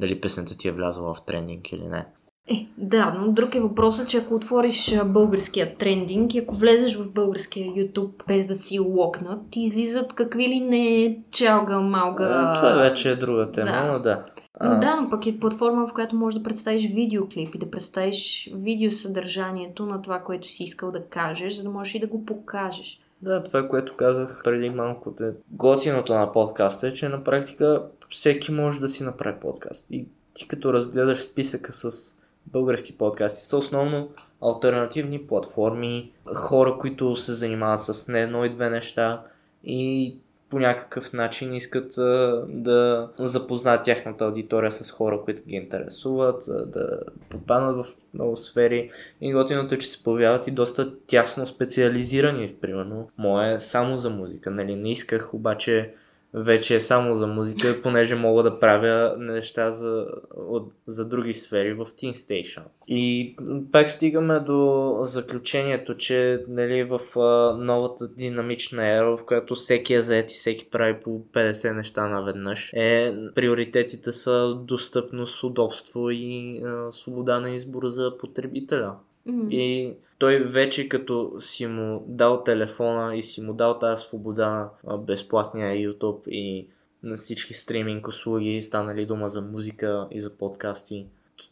дали песента ти е влязла в трендинг или не. Е, да, но друг е въпросът, че ако отвориш българския трендинг и ако влезеш в българския YouTube без да си локнат, ти излизат какви ли не чалга, малга... Това вече е друга тема, да. но да. А... Да, но пък е платформа, в която можеш да представиш видеоклип и да представиш видеосъдържанието на това, което си искал да кажеш, за да можеш и да го покажеш. Да, това, което казах преди малко. Те... Готиното на подкаста е, че на практика всеки може да си направи подкаст. И ти като разгледаш списъка с български подкасти, са основно альтернативни платформи, хора, които се занимават с не едно и две неща и по някакъв начин искат а, да запознаят тяхната аудитория с хора, които ги интересуват, а, да попаднат в много сфери. И готиното е, че се появяват и доста тясно специализирани, примерно. Мое само за музика, нали? Не исках обаче вече е само за музика, понеже мога да правя неща за, от, за други сфери в Teen Station. И пак стигаме до заключението, че нали, в а, новата динамична ера, в която всеки е заед и всеки прави по 50 неща наведнъж, е, приоритетите са достъпност, удобство и а, свобода на избора за потребителя. Mm-hmm. И той вече като си му дал телефона и си му дал тази свобода безплатния YouTube и на всички стриминг услуги, станали дума за музика и за подкасти,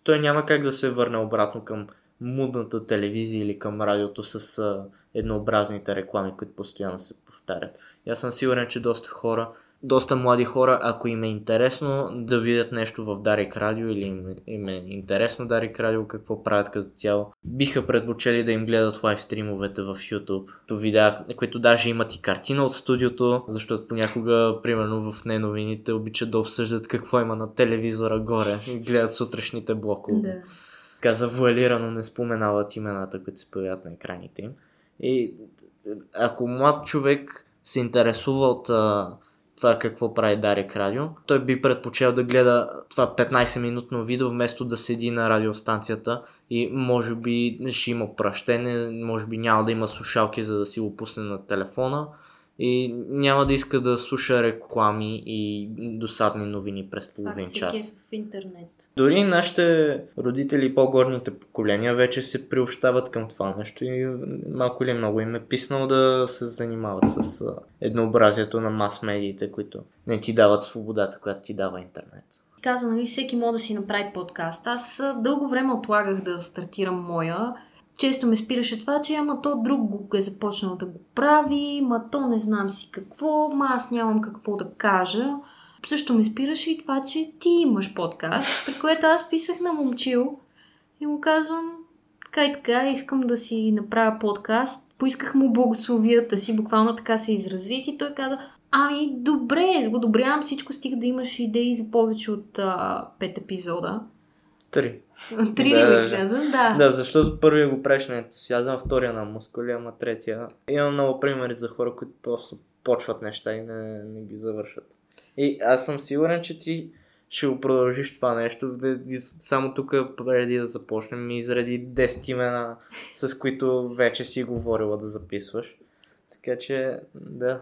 той няма как да се върне обратно към мудната телевизия или към радиото с еднообразните реклами, които постоянно се повтарят. И аз съм сигурен, че доста хора доста млади хора, ако им е интересно да видят нещо в Дарик Радио или им, им е интересно Дарик Радио, какво правят като цяло, биха предпочели да им гледат лайв стримовете в YouTube, то видеа, които даже имат и картина от студиото, защото понякога, примерно в неновините, обичат да обсъждат какво има на телевизора горе и гледат сутрешните блокове. Да. Така завуалирано не споменават имената, които се появят на екраните им. И ако млад човек се интересува от това какво прави Дарик Радио. Той би предпочел да гледа това 15-минутно видео, вместо да седи на радиостанцията и може би ще има пращене, може би няма да има слушалки, за да си го пусне на телефона и няма да иска да слуша реклами и досадни новини през половин час. Е в интернет. Дори нашите родители по-горните поколения вече се приобщават към това нещо и малко или много им е писнал да се занимават с еднообразието на мас-медиите, които не ти дават свободата, която ти дава интернет каза, нали, всеки може да си направи подкаст. Аз дълго време отлагах да стартирам моя често ме спираше това, че ама то друг го е започнал да го прави, ма то не знам си какво, ма аз нямам какво да кажа. Също ме спираше и това, че ти имаш подкаст, при което аз писах на момчил и му казвам, така и така, искам да си направя подкаст. Поисках му благословията си, буквално така се изразих и той каза, ами добре, одобрявам всичко, стига да имаш идеи за повече от а, пет епизода. Три. Три да, ли ми? Да. Да, защото първият го правиш на ентусиазъм, втория на мускули, ама третия. Имам много примери за хора, които просто почват неща и не, не ги завършат. И аз съм сигурен, че ти ще го продължиш това нещо. Само тук, преди да започнем, ми изреди 10 имена, с които вече си говорила да записваш. Така че, да.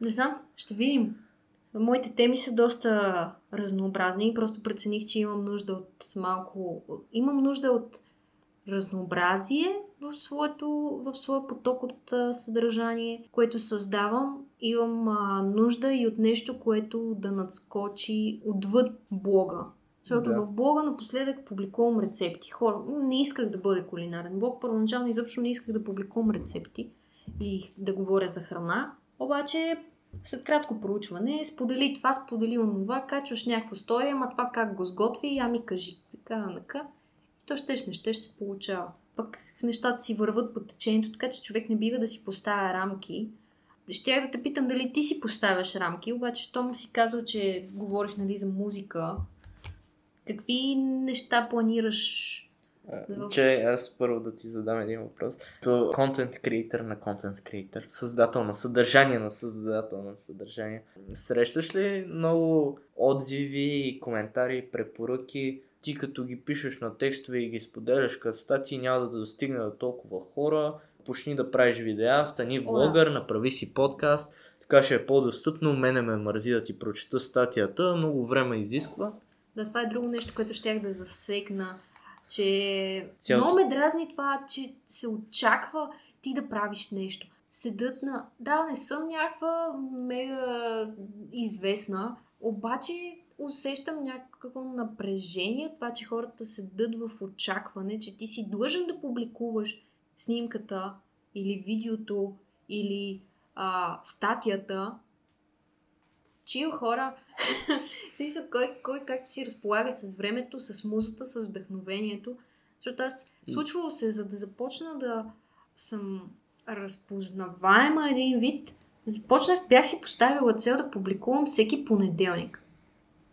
Не знам, ще видим. Моите теми са доста разнообразни и просто прецених, че имам нужда от малко... Имам нужда от разнообразие в, своето, в своя поток от съдържание, което създавам. Имам а, нужда и от нещо, което да надскочи отвъд блога. Защото да. в блога напоследък публикувам рецепти. Хора, не исках да бъде кулинарен блог. Първоначално изобщо не исках да публикувам рецепти и да говоря за храна. Обаче след кратко проучване, сподели това, сподели онова, качваш някаква история, ама това как го сготви, ами кажи, така, така. И то щеш, не щеш се получава. Пък нещата си върват по течението, така че човек не бива да си поставя рамки. Щях да те питам дали ти си поставяш рамки, обаче то му си казал, че говориш нали, за музика. Какви неща планираш В- Че аз първо да ти задам един въпрос. То контент креатор на контент креатор, създател на съдържание на създател на съдържание. Срещаш ли много отзиви, коментари, препоръки? Ти като ги пишеш на текстове и ги споделяш като статии, няма да достигне до толкова хора. Почни да правиш видеа, стани влогър, направи си подкаст. Така ще е по-достъпно. Мене ме мързи да ти прочета статията. Много време изисква. Да, това е друго нещо, което щях да засегна, че Цялото- много ме дразни това, че се очаква ти да правиш нещо. Седат на... Да, не съм някаква мега известна, обаче усещам някакво напрежение, това, че хората седат в очакване, че ти си длъжен да публикуваш снимката или видеото или а, статията. Чил хора, смисъл, кой, кой както си разполага с времето, с музата, с вдъхновението. Защото аз случвало се, за да започна да съм разпознаваема един вид, започнах, бях си поставила цел да публикувам всеки понеделник.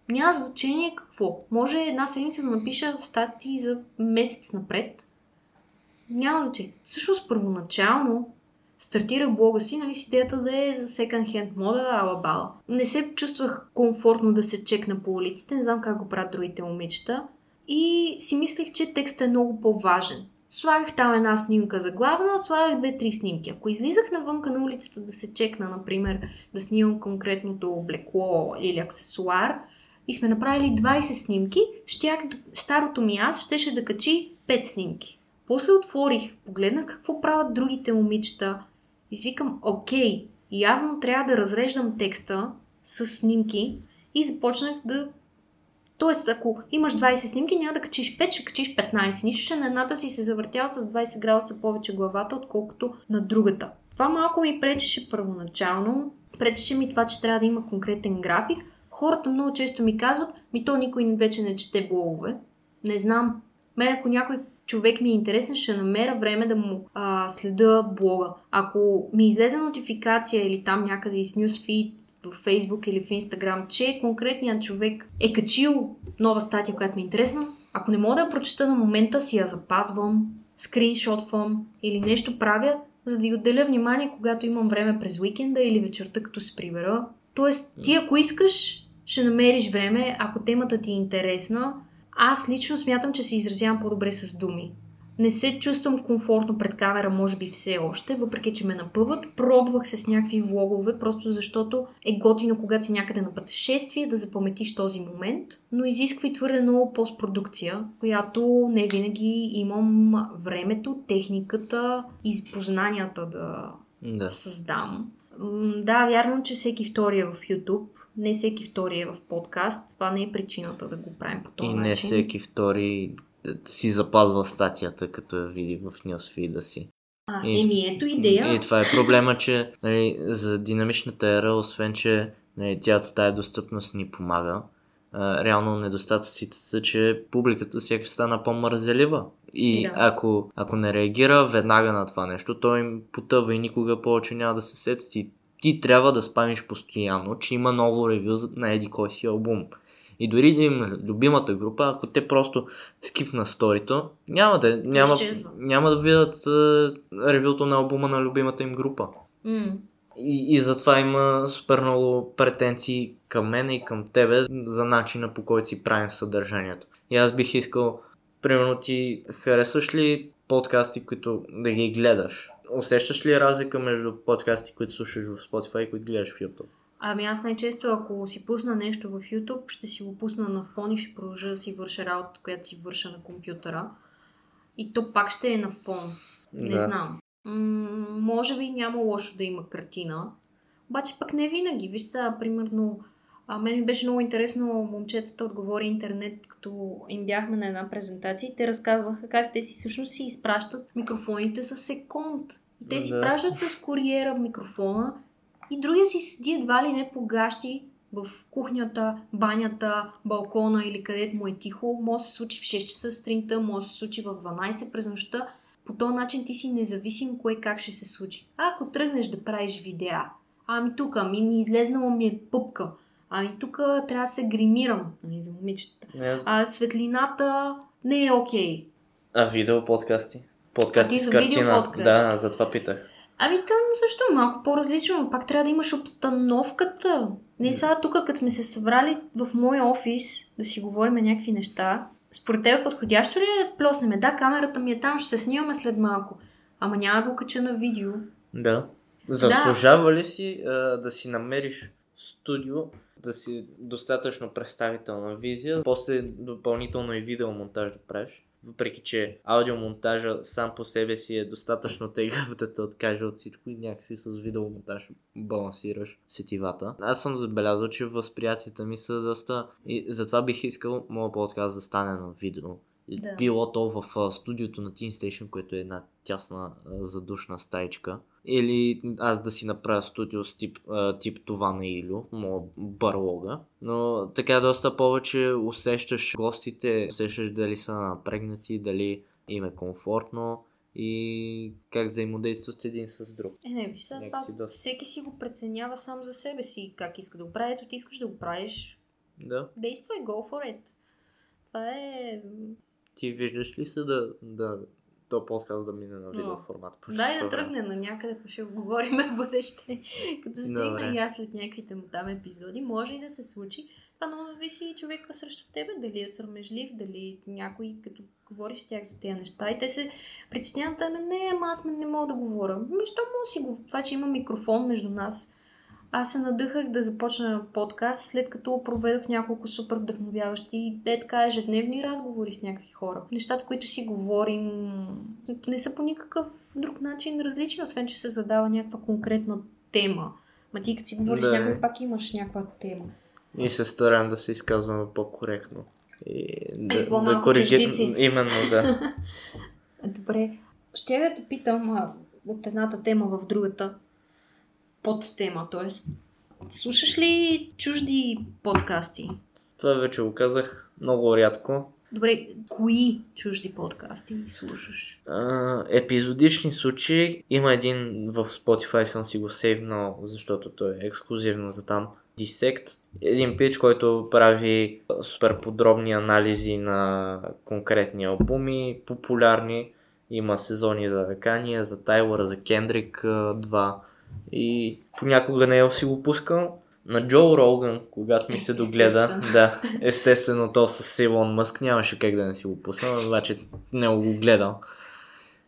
Няма значение какво. Може една седмица да напиша статии за месец напред. Няма значение. Всъщност, първоначално стартирах блога си, нали, с идеята да е за секонд хенд мода, ала бала. Не се чувствах комфортно да се чекна по улиците, не знам как го правят другите момичета. И си мислех, че текстът е много по-важен. Слагах там една снимка за главна, слагах две-три снимки. Ако излизах навънка на улицата да се чекна, например, да снимам конкретното облекло или аксесуар, и сме направили 20 снимки, щях, старото ми аз щеше да качи 5 снимки. После отворих, погледнах какво правят другите момичета. Извикам, окей, явно трябва да разреждам текста с снимки и започнах да... Тоест, ако имаш 20 снимки, няма да качиш 5, ще качиш 15. Нищо, че на едната си се завъртял с 20 градуса повече главата, отколкото на другата. Това малко ми пречеше първоначално. Пречеше ми това, че трябва да има конкретен график. Хората много често ми казват, ми то никой вече не чете блогове. Не знам. Мен ако някой човек ми е интересен, ще намеря време да му а, следа блога. Ако ми излезе нотификация или там някъде из newsfeed в Facebook или в Instagram, че конкретният човек е качил нова статия, която ми е интересна, ако не мога да я прочета на момента, си я запазвам, скриншотвам или нещо правя, за да й отделя внимание, когато имам време през уикенда или вечерта, като се прибера. Тоест, ти ако искаш, ще намериш време, ако темата ти е интересна. Аз лично смятам, че се изразявам по-добре с думи. Не се чувствам комфортно пред камера, може би все още, въпреки че ме напъват. Пробвах се с някакви влогове, просто защото е готино, когато си някъде на пътешествие, да запаметиш този момент, но изисква и твърде много постпродукция, която не винаги имам времето, техниката и познанията да Да. създам. Да, вярно, че всеки втори е в YouTube, не всеки втори е в подкаст. Това не е причината да го правим по този И начин. не всеки втори е, си запазва статията, като я види в нюсфида си. А, И- еми, ето идея. И това е проблема, че нали, за динамичната ера, освен че нали, цялата тая достъпност ни помага, а, реално недостатъците са, че публиката сякаш стана по-мързелива. И Да. ако, ако не реагира веднага на това нещо, той им потъва и никога повече няма да се сети. Ти, ти трябва да спамиш постоянно, че има ново ревю на еди кой си албум. И дори да им любимата група, ако те просто скипнат сторито, няма да, няма, изчезва. няма да видят ревюто на албума на любимата им група. М, И, и затова има супер много претенции към мен и към тебе за начина по който си правим съдържанието. И аз бих искал, примерно ти харесваш ли подкасти, които да ги гледаш? Усещаш ли разлика между подкасти, които слушаш в Spotify и които гледаш в YouTube? Ами аз най-често, ако си пусна нещо в YouTube, ще си го пусна на фон и ще продължа да си върша работа, която си върша на компютъра. И то пак ще е на фон. Не Да. знам. М- може би няма лошо да има картина. Обаче пък не винаги. Виж сега, примерно, а, мен ми беше много интересно момчетата отговори интернет, като им бяхме на една презентация и те разказваха как те си всъщност си изпращат микрофоните с секунд. И те си Да. пращат с куриера микрофона и другия си седи едва ли не по гащи в кухнята, банята, балкона или където му е тихо. Може да се случи в 6 часа сутринта, може да се случи в 12 през нощта. По този начин ти си независим кое как ще се случи. А ако тръгнеш да правиш видеа, ами тук, ами ми излезнала ми е пъпка, ами тук трябва да се гримирам, нали, за момичетата. Аз... А светлината не е окей. А видео подкасти? Подкасти А с за картина. видеоподкасти? Да, затова питах. Ами там също е малко по-различно, но пак трябва да имаш обстановката. Не сега тук, като сме се събрали в мой офис да си говорим някакви неща. Според теб подходящо ли е да плоснеме? Да, камерата ми е там, ще се снимаме след малко. Ама няма да го кача на видео. Да. Заслужава ли си а, да си намериш студио, да си достатъчно представителна визия, после допълнително и видеомонтаж да правиш? Въпреки, че аудиомонтажа сам по себе си е достатъчно тегъв да те откаже от всичко и някакси с видеомонтаж балансираш сетивата. Аз съм забелязал, че възприятията ми са доста... И затова бих искал моят подкаст да стане на видео. Да. Било то в студиото на Teen Station, което е една тясна задушна стаичка. Или аз да си направя студио с тип, тип това на Илю, моя барлога. Но така доста повече усещаш гостите, усещаш дали са напрегнати, дали им е комфортно и как взаимодействат един с друг. Е, не, виж сега, това, доста. всеки си го преценява сам за себе си, как иска да го прави. Ето ти искаш да го правиш, Да. действай, go for it. Това е... Ти виждаш ли се да, да то подкаст да мине на видео О, формат? по Дай да време? тръгне на някъде, па ще го говорим в бъдеще. Като стигна и аз след някаквите му там епизоди, може и да се случи. Това много зависи човека срещу тебе, дали е срамежлив, дали някой, като говориш с тях за тези неща и те се притесняват, ами не, ама аз не мога да говоря. Ами, що мога си го... Това, че има микрофон между нас. Аз се надъхах да започна подкаст, след като проведох няколко супер вдъхновяващи, е така ежедневни разговори с някакви хора. Нещата, които си говорим, не са по никакъв друг начин различни, освен че се задава някаква конкретна тема. Ма ти като си говориш Да. някой, пак имаш някаква тема. И се стараем да се изказваме по-коректно. И да, да по-малко коригираме. Именно, да. Добре, ще да те питам от едната тема в другата подтема, т.е. слушаш ли чужди подкасти? Това вече го казах много рядко. Добре, кои чужди подкасти слушаш? А, епизодични случаи. Има един в Spotify, съм си го сейвнал, защото той е ексклюзивно за там. Dissect. Един пич, който прави супер подробни анализи на конкретни албуми, популярни. Има сезони за Кания, за Тайлър, за Кендрик 2. И понякога не е си го пускал. На Джо Роган, когато ми се догледа, Естествено. да, естествено то с Илон Мъск нямаше как да не си го пусна, обаче не го гледал.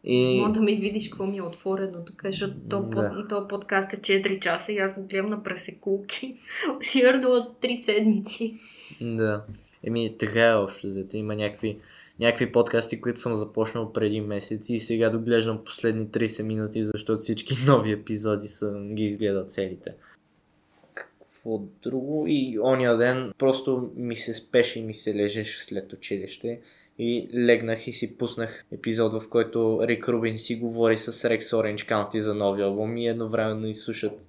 И Мога да ми видиш какво ми е отворено тук, защото то, Да. под, то подкаст е 4 часа и аз го гледам на пресекулки. Сигурно от 3 седмици. да, еми така е общо взето. Има някакви, някакви подкасти, които съм започнал преди месеци и сега доглеждам последни 30 минути, защото всички нови епизоди съм ги изгледал целите. Какво друго? И ония ден просто ми се спеше и ми се лежеше след училище. И легнах и си пуснах епизод, в който Рик Рубин си говори с Rex Orange County за нови албум и едновременно изслушат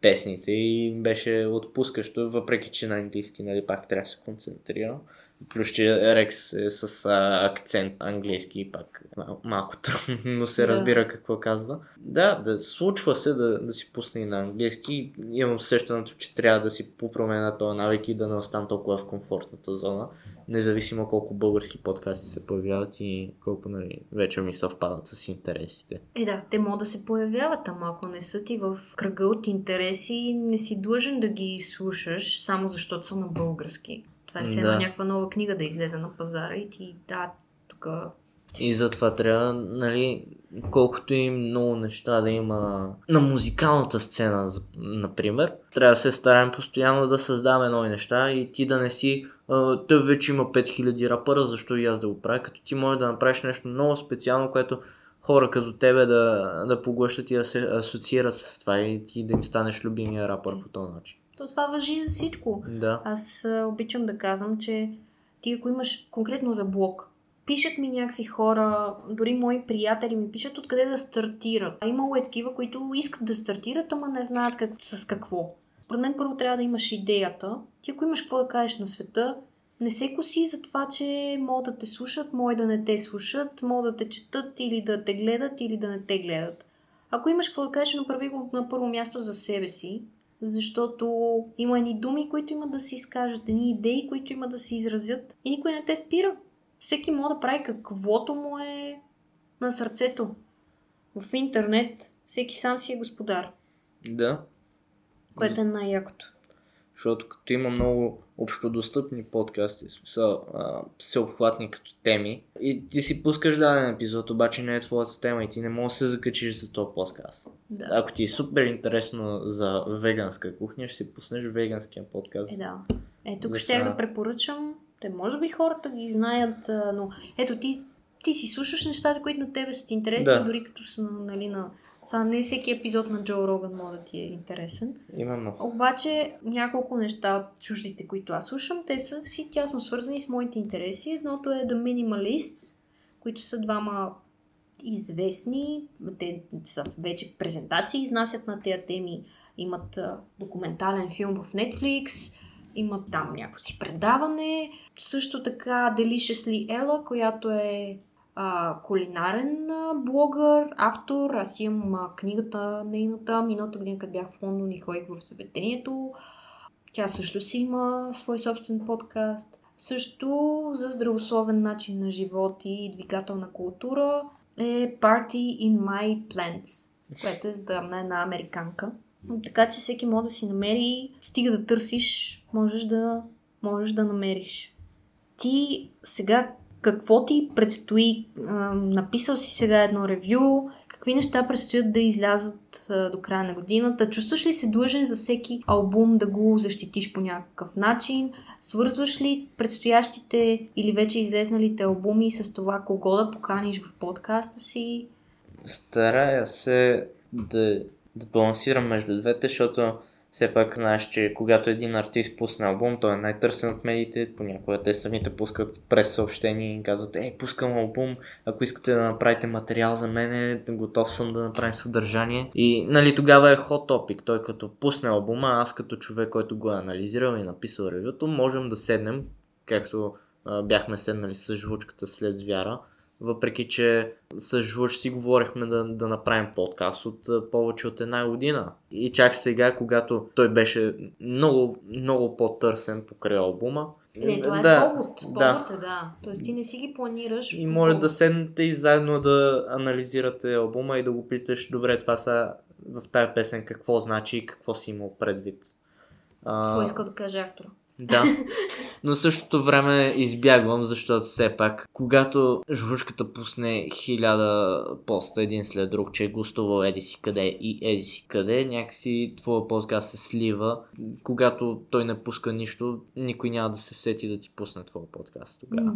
песните и беше отпускащо, въпреки че на английски нали, пак трябва да се концентрирам. Плюс, че Рекс е с а, акцент английски и пак мал, малко трудно се Да. разбира какво казва. Да, да, случва се да, да си пусне и на английски. Имам усещането, че трябва да си попроменя този навик и да не остана толкова в комфортната зона. Независимо колко български подкасти се появяват и колко нали, вече ми съвпадат с интересите. Е да, те могат да се появяват, ама ако не са ти в кръга от интереси, не си длъжен да ги слушаш, само защото са на български. Това е все Да. някаква нова книга да излезе на пазара и ти, да, тук И затова трябва, нали, колкото и много неща да има на музикалната сцена, например, трябва да се стараем постоянно да създаваме нови неща и ти да не си той вече има 5000 рапъра, защо и аз да го правя, като ти може да направиш нещо много специално, което хора като тебе да, да поглъщат и да се асоциират с това и ти да им станеш любимия рапър по този начин. То това въжи за всичко. Да. Аз обичам да казвам, че ти ако имаш конкретно за блог, пишат ми някакви хора, дори мои приятели ми пишат откъде да стартират. А имало е такива, които искат да стартират, ама не знаят как, с какво. Според мен първо трябва да имаш идеята. Ти ако имаш какво да кажеш на света, не се коси за това, че могат да те слушат, могат да не те слушат, могат да те четат или да те гледат или да не те гледат. Ако имаш какво да кажеш, направи го на първо място за себе си, защото има едни думи, които имат да се изкажат, едни идеи, които имат да се изразят и никой не те спира. всеки може да прави каквото му е на сърцето. В интернет всеки сам си е господар, Да, което е най-якото. Защото като има много общодостъпни подкасти, в смисъл, а, всеобхватни като теми, и ти си пускаш даден епизод, обаче не е твоята тема и ти не можеш да се закачиш за този подкаст. Да. Ако ти е супер интересно за веганска кухня, ще си пуснеш веганския подкаст. Е, да. Е, тук Защо? ще да препоръчам. Те може би хората ги знаят, но ето ти, ти си слушаш нещата, които на тебе са ти интересни, Да. дори като са нали, на... Сега не всеки епизод на Джо Роган може да ти е интересен. Именно. Обаче няколко неща от чуждите, които аз слушам, те са си тясно свързани с моите интереси. Едното е The Minimalists, които са двама известни. Те са вече презентации, изнасят на тези теми. Имат документален филм в Netflix, имат там някакво си предаване. Също така Deliciously Ella, която е а, кулинарен а, блогър, автор. Аз имам а, книгата нейната. Миналата година, като бях в Лондон и ходих в съветението. Тя също си има свой собствен подкаст. Също за здравословен начин на живот и двигателна култура е Party in My Plants, което е здравна една американка. Така че всеки може да си намери, стига да търсиш, можеш да, можеш да намериш. Ти сега какво ти предстои? Написал си сега едно ревю. Какви неща предстоят да излязат до края на годината? Чувстваш ли се длъжен за всеки албум да го защитиш по някакъв начин? Свързваш ли предстоящите или вече излезналите албуми с това кого да поканиш в подкаста си? Старая се да, да балансирам между двете, защото все пак знаеш, че когато един артист пусне албум, той е най-търсен от медиите, понякога те самите пускат през съобщения и казват, ей, пускам албум, ако искате да направите материал за мене, готов съм да направим съдържание. И нали тогава е хот топик, той като пусне албума, аз като човек, който го е анализирал и написал ревюто, можем да седнем, както бяхме седнали с жлучката след звяра, въпреки че с Жуж си говорихме да, да направим подкаст от повече от една година. И чак сега, когато той беше много, много по-търсен покрай албума. Не, това е да, повод. Повод да. е, да. Тоест ти не си ги планираш. И може повод. да седнете и заедно да анализирате албума и да го питаш, добре, това са в тая песен какво значи и какво си имал предвид. Какво иска да каже автора? Да, но в същото време избягвам, защото все пак, когато журучката пусне хиляда поста един след друг, че е гостувал еди си къде и еди си къде, някакси твоя подкаст се слива. Когато той не пуска нищо, никой няма да се сети да ти пусне твоя подкаст тогава.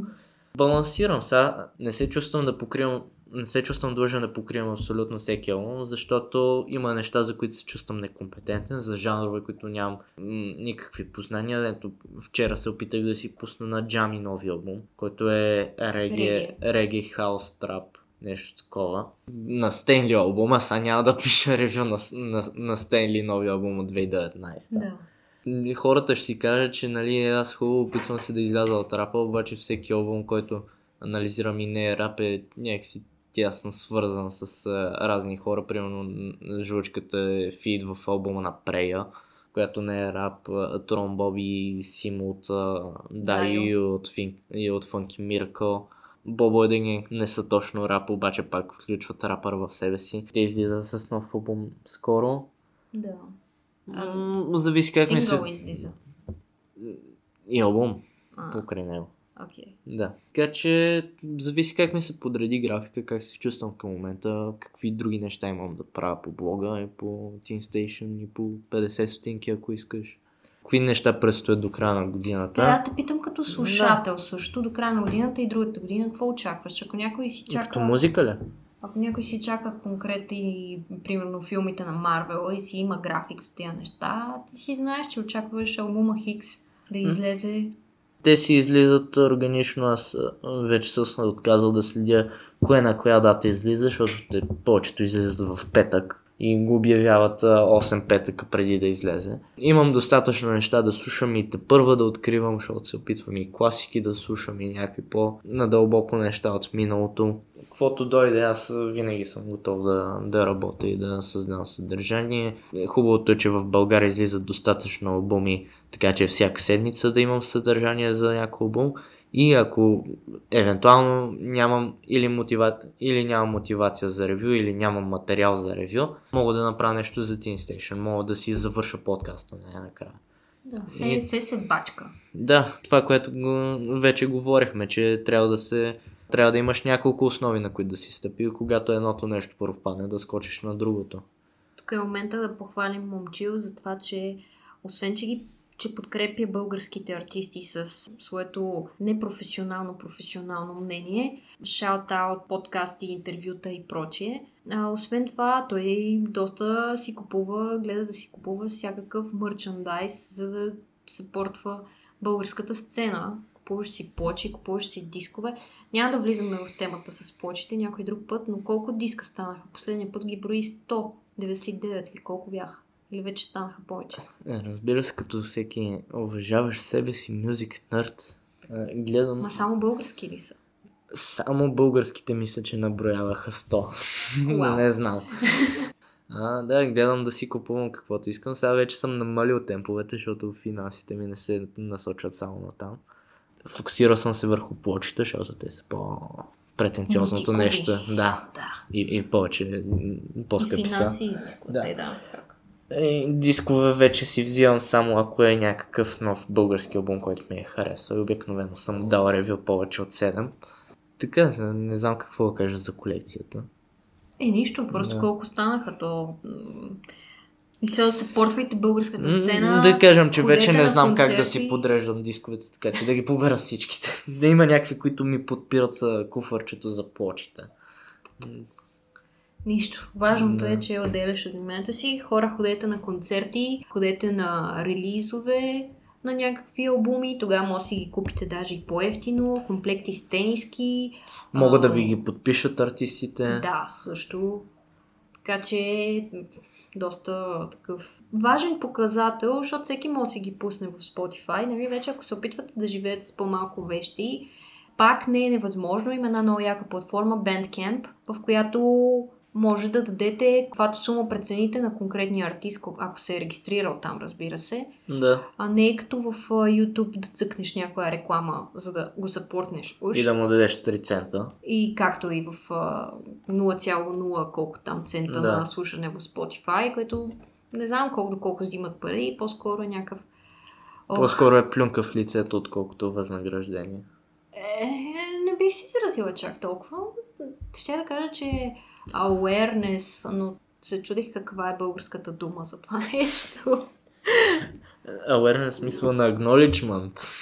Балансирам сега, не се чувствам да покривам не се чувствам длъжен да покривам абсолютно всеки албум, защото има неща, за които се чувствам некомпетентен, за жанрове, които нямам никакви познания. Ето, вчера се опитах да си пусна на Джами нови албум, който е реге, реге хаус трап, нещо такова. На Стенли албума, сега няма да пиша ревю на, на, на Стенли нови албум от 2019. Да. Хората ще си кажат, че нали, аз хубаво опитвам се да изляза от рапа, обаче всеки албум, който анализирам и не е рап, е някакси тясно свързан с а, разни хора. Примерно жлъчката е фид в албума на Прея, която не е рап, Трон Боби, Сим от Дайо. и от, Фин, и от Funky Miracle. Бобо Единг не са точно рап, обаче пак включват рапър в себе си. Те излизат с нов албум скоро. Да. М, зависи как ми се... Излиза. И албум А, покрай него. окей. Да. Така че зависи как ми се подреди графика, как се чувствам към момента, какви други неща имам да правя по блога и по Teen Station и по 50 стотинки, ако искаш. Какви неща предстоят до края на годината? Да, аз те питам като слушател също, до края на годината и другата година, какво очакваш? Ако някой си чака... Като музика ли? Ако някой си чака конкретни, примерно филмите на Марвел и си има график за тези неща, ти си знаеш, че очакваш албума Хикс да излезе. Те си излизат органично, аз вече съм отказал да следя кое на коя дата излиза, защото те повечето излизат в петък и го обявяват а, 8 петъка преди да излезе. Имам достатъчно неща да слушам и те първа да откривам, защото се опитвам и класики да слушам и някакви по-надълбоко неща от миналото. Каквото дойде, аз винаги съм готов да, да работя и да създам съдържание. Хубавото е, че в България излизат достатъчно албуми, така че всяка седмица да имам съдържание за някой албум. И ако евентуално нямам или, мотива... или нямам мотивация за ревю, или нямам материал за ревю, мога да направя нещо за Teen Station, мога да си завърша подкаста най-накрая. Да, се, и... се се бачка. Да, това, което го, вече говорихме, че трябва да се трябва да имаш няколко основи, на които да си стъпи, когато едното нещо пропадне, да скочиш на другото. Тук е момента да похвалим Момчил за това, че освен, че ги че подкрепя българските артисти с своето непрофесионално професионално мнение, шаут-аут, подкасти, интервюта и прочие. А, освен това, той доста си купува, гледа да си купува всякакъв мерчандайз, за да съпортва българската сцена. Купуваш си плочи, купуваш си дискове. Няма да влизаме в темата с плочите някой друг път, но колко диска станаха? Последния път ги брои 199 ли колко бяха? Или вече станаха повече? Е, разбира се, като всеки уважаваш себе си, мюзик нърд. Гледам... Ма само български ли са? Само българските мисля, че наброяваха 100. Не знам. А, да, гледам да си купувам каквото искам. Сега вече съм намалил темповете, защото финансите ми не се насочат само на там. Фокусирал съм се върху плочите, защото те са по претенциозното нещо. Да. да. И, и повече, по-скъпи и финанси изискват, да. Да. Е, дискове вече си взимам само ако е някакъв нов български албум, който ми е харесал. И обикновено съм дал ревю повече от 7. Така, не знам какво да кажа за колекцията. Е, нищо, просто да. колко станаха, то... Мисля да съпортвайте българската сцена. Да кажем, че вече не знам концерти. как да си подреждам дисковете, така че да ги побера всичките. да има някакви, които ми подпират куфърчето за плочите. Нищо. Важното да. е, че отделяш от вниманието си. Хора, ходете на концерти, ходете на релизове на някакви албуми, тогава може да си ги купите даже и по-ефтино, комплекти с тениски. Могат а, да ви ги подпишат артистите. Да, също. Така че доста такъв важен показател, защото всеки може да си ги пусне в Spotify. Нали, вече ако се опитвате да живеете с по-малко вещи, пак не е невъзможно. Има една много яка платформа Bandcamp, в която може да дадете каквато сума прецените на конкретния артист, ако се е регистрирал там, разбира се. Да. А не е като в YouTube да цъкнеш някоя реклама, за да го запортнеш уж. И да му дадеш 3 цента. И както и в 0,0 колко там цента да. на слушане в Spotify, което не знам колко доколко взимат пари, по-скоро е някакъв... По-скоро е плюнка в лицето, отколкото възнаграждение. Е, не бих си изразила чак толкова. Ще да кажа, че awareness, но се чудих каква е българската дума за това нещо. Awareness смисъл на acknowledgement.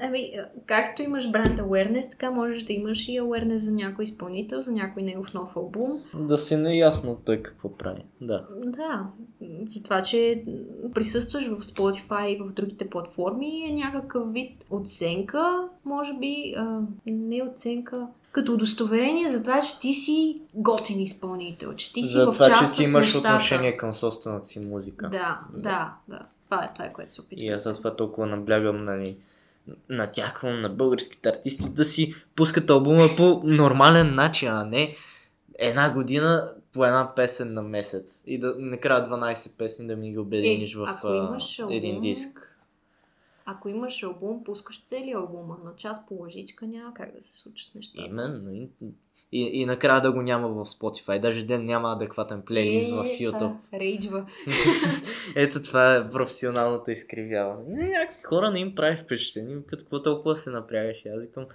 Ами, както имаш бренд awareness, така можеш да имаш и awareness за някой изпълнител, за някой негов нов албум. Да си неясно той какво прави. Да. Да. За това, че присъстваш в Spotify и в другите платформи е някакъв вид оценка, може би, а, не оценка, като удостоверение за това, че ти си готин изпълнител, че ти си за в това, част че ти имаш отношение към собствената си музика. Да, да, да. Това е, това е което се опитвам. И аз за това толкова наблягам нали, натяквам на българските артисти да си пускат албума по нормален начин, а не една година по една песен на месец. И да накрая 12 песни да ми ги обединиш е, в албум, един диск. Ако имаш албум, пускаш целият албума. На час по лъжичка няма как да се случат нещата. Именно. И, и, и накрая да го няма в Spotify. Даже ден няма адекватен плейлист е, в YouTube. Рейджва. Ето това е професионалното изкривяване. Не, някакви хора не им прави впечатление. Като какво толкова се напрягаш. Аз викам,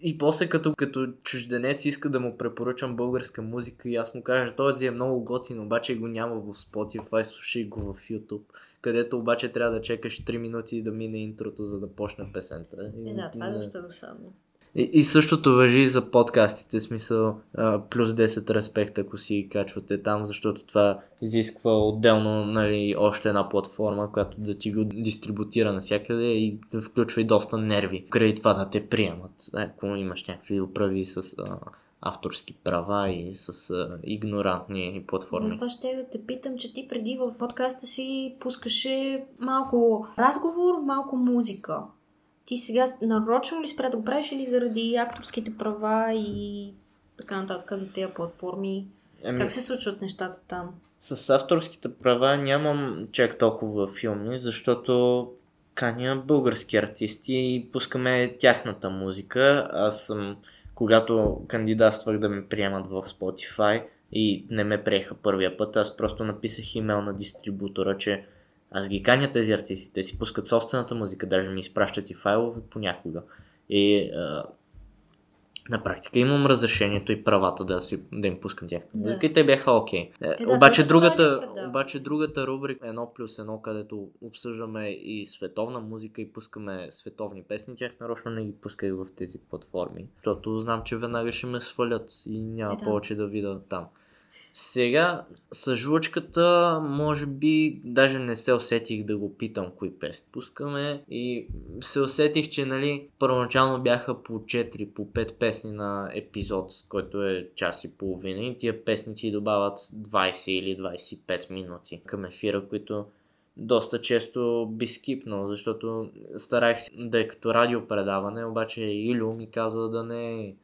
и после като, като чужденец иска да му препоръчам българска музика и аз му кажа, този е много готин, обаче го няма в Spotify, слушай го в YouTube, където обаче трябва да чекаш 3 минути да мине интрото, за да почне песента. Е, да, това е доста досадно. И, и същото въжи и за подкастите, смисъл а, плюс 10 респект, ако си качвате там, защото това изисква отделно нали, още една платформа, която да ти го дистрибутира навсякъде и включва и доста нерви. Край това да те приемат, ако имаш някакви управи с а, авторски права и с а, игнорантни платформи. Това ще да те питам, че ти преди в подкаста си пускаше малко разговор, малко музика. Ти сега нарочно ли спря да го правиш или заради авторските права и така нататък за тези платформи? Ами... Как се случват нещата там? С авторските права нямам чак толкова филми, защото каня български артисти и пускаме тяхната музика. Аз съм, когато кандидатствах да ме приемат в Spotify и не ме приеха първия път, аз просто написах имейл на дистрибутора, че аз ги каня тези артисти, те си пускат собствената музика, даже ми изпращат и файлове понякога. И на практика имам разрешението и правата да, си, да им пускам тях. Да. И те бяха окей. Okay. Е, да, обаче, другата, обаче другата рубрика, едно плюс едно, където обсъждаме и световна музика и пускаме световни песни, тях нарочно не ги пускай в тези платформи. Защото знам, че веднага ще ме свалят и няма е, да. повече да видя там. Сега с жлъчката, може би, даже не се усетих да го питам кои песни пускаме и се усетих, че нали, първоначално бяха по 4, по 5 песни на епизод, който е час и половина и тия песни ти добавят 20 или 25 минути към ефира, които доста често би скипнал, защото старах се да е като радиопредаване, обаче Илю ми каза да не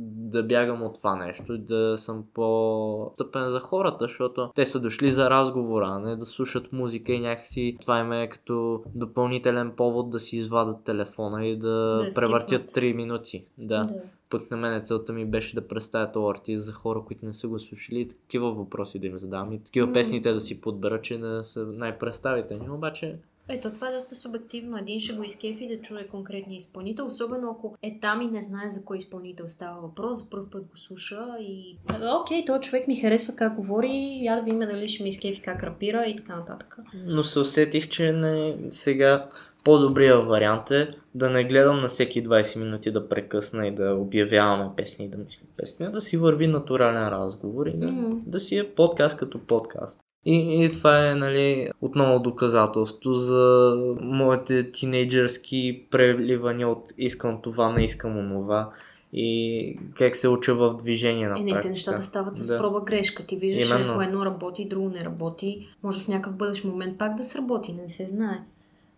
да бягам от това нещо и да съм по-стъпен за хората, защото те са дошли за разговора, а не да слушат музика и някакси това им е като допълнителен повод да си извадат телефона и да, да превъртят 3 минути. Да. да. Пък на мен целта ми беше да представя този артист за хора, които не са го слушали такива въпроси да им задам и такива mm. песните да си подбера, че не са най-представителни, обаче ето, това е доста субективно. Един ще го изкефи да чуе конкретния изпълнител, особено ако е там и не знае за кой изпълнител става въпрос, за първ път го слуша и... Окей, този човек ми харесва как говори, я да видим дали ще ми изкефи как рапира и така нататък. Но се усетих, че не сега по-добрият вариант е да не гледам на всеки 20 минути да прекъсна и да обявяваме песни и да мислим песни, да си върви натурален разговор и да, mm-hmm. да си е подкаст като подкаст. И, и това е, нали, отново доказателство за моите тинейджърски преливания от искам това, не искам онова и как се уча в движение на практика. Е, не, те нещата стават с да. проба грешка. Ти виждаш, Именно. ако едно работи, друго не работи, може в някакъв бъдещ момент пак да сработи, не се знае.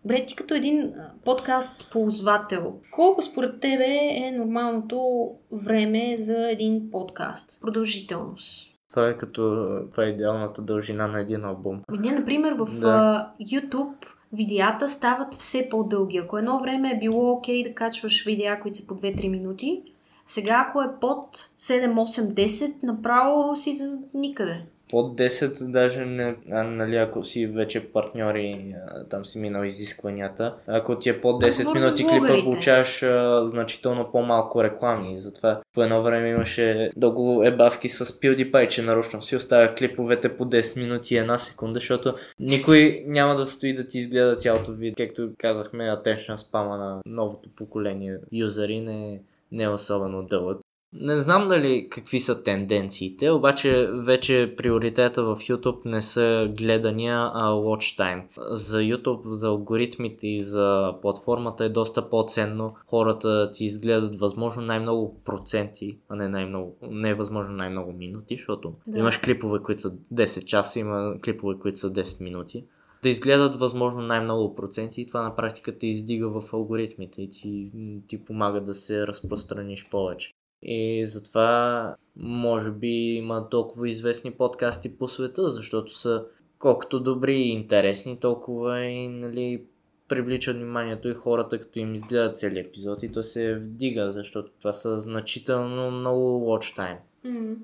Добре, ти като един подкаст ползвател, колко според тебе е нормалното време за един подкаст? Продължителност. Това е като това е идеалната дължина на един албум. Ние, например, в да. YouTube видеята стават все по-дълги. Ако едно време е било окей okay да качваш видеа, които са по 2-3 минути, сега ако е под 7, 8, 10, направо си за никъде под 10 даже не, а, нали, ако си вече партньори, а, там си минал изискванията. Ако ти е под 10 минути клипа, получаваш а, значително по-малко реклами. Затова по едно време имаше дълго ебавки с PewDiePie, че нарочно си оставя клиповете по 10 минути и една секунда, защото никой няма да стои да ти изгледа цялото видео. Както казахме, attention спама на новото поколение юзери не, не е особено дълъг. Не знам дали какви са тенденциите, обаче вече приоритета в YouTube не са гледания, а watch time. За YouTube, за алгоритмите и за платформата е доста по-ценно хората ти изгледат възможно най-много проценти, а не най-много, не е възможно най-много минути, защото да. имаш клипове, които са 10 часа, има клипове, които са 10 минути да изгледат възможно най-много проценти и това на практика те издига в алгоритмите и ти, ти помага да се разпространиш повече. И затова, може би, има толкова известни подкасти по света, защото са колкото добри и интересни, толкова и нали, привличат вниманието и хората, като им изгледат целият епизод и то се вдига, защото това са значително много watch time. Mm.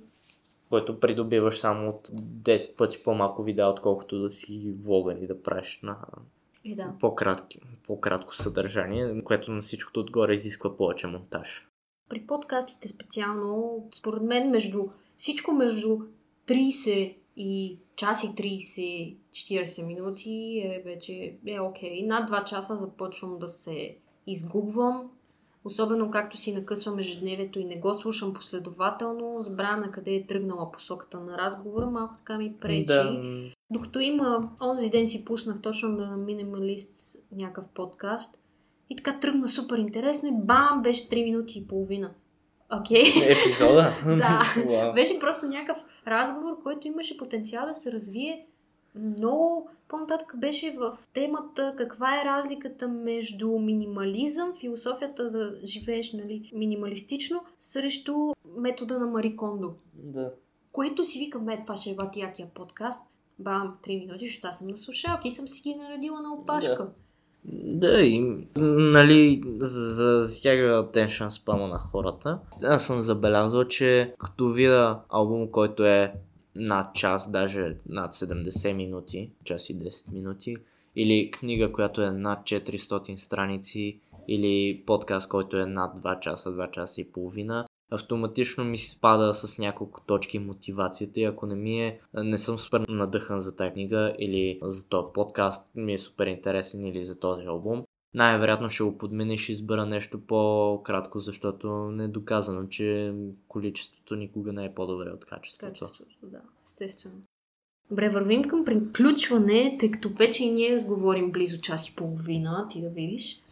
Който придобиваш само от 10 пъти по-малко видео, отколкото да си влогър и да правиш на и да. по-кратко, по-кратко съдържание, което на всичкото отгоре изисква повече монтаж. При подкастите специално, според мен, между всичко между 30 и час и 30-40 минути е вече е окей. Okay. Над 2 часа започвам да се изгубвам. Особено както си накъсвам ежедневието и не го слушам последователно, забравям на къде е тръгнала посоката на разговора, малко така ми пречи. Да. Докато има, онзи ден си пуснах точно на Minimalist някакъв подкаст и така тръгна супер интересно и бам, беше 3 минути и половина. Окей. Okay. Епизода? да. wow. Беше просто някакъв разговор, който имаше потенциал да се развие много по-нататък беше в темата каква е разликата между минимализъм, философията да живееш нали, минималистично, срещу метода на Мари Кондо. Да. Което си викам, е, това ще е якия подкаст. Бам, 3 минути, защото аз съм на слушалки и съм си ги наредила на опашка. Да. Да, и нали, засяга attention спама на хората. Аз съм забелязал, че като видя албум, който е над час, даже над 70 минути, час и 10 минути, или книга, която е над 400 страници, или подкаст, който е над 2 часа, 2 часа и половина, автоматично ми спада с няколко точки мотивацията и ако не ми е, не съм супер надъхан за тази книга или за този подкаст ми е супер интересен или за този албум, най-вероятно ще го подменя и избера нещо по-кратко, защото не е доказано, че количеството никога не е по-добре от качеството. Качеството, да, естествено. Добре, вървим към приключване, тъй като вече и ние говорим близо час и половина, ти да видиш.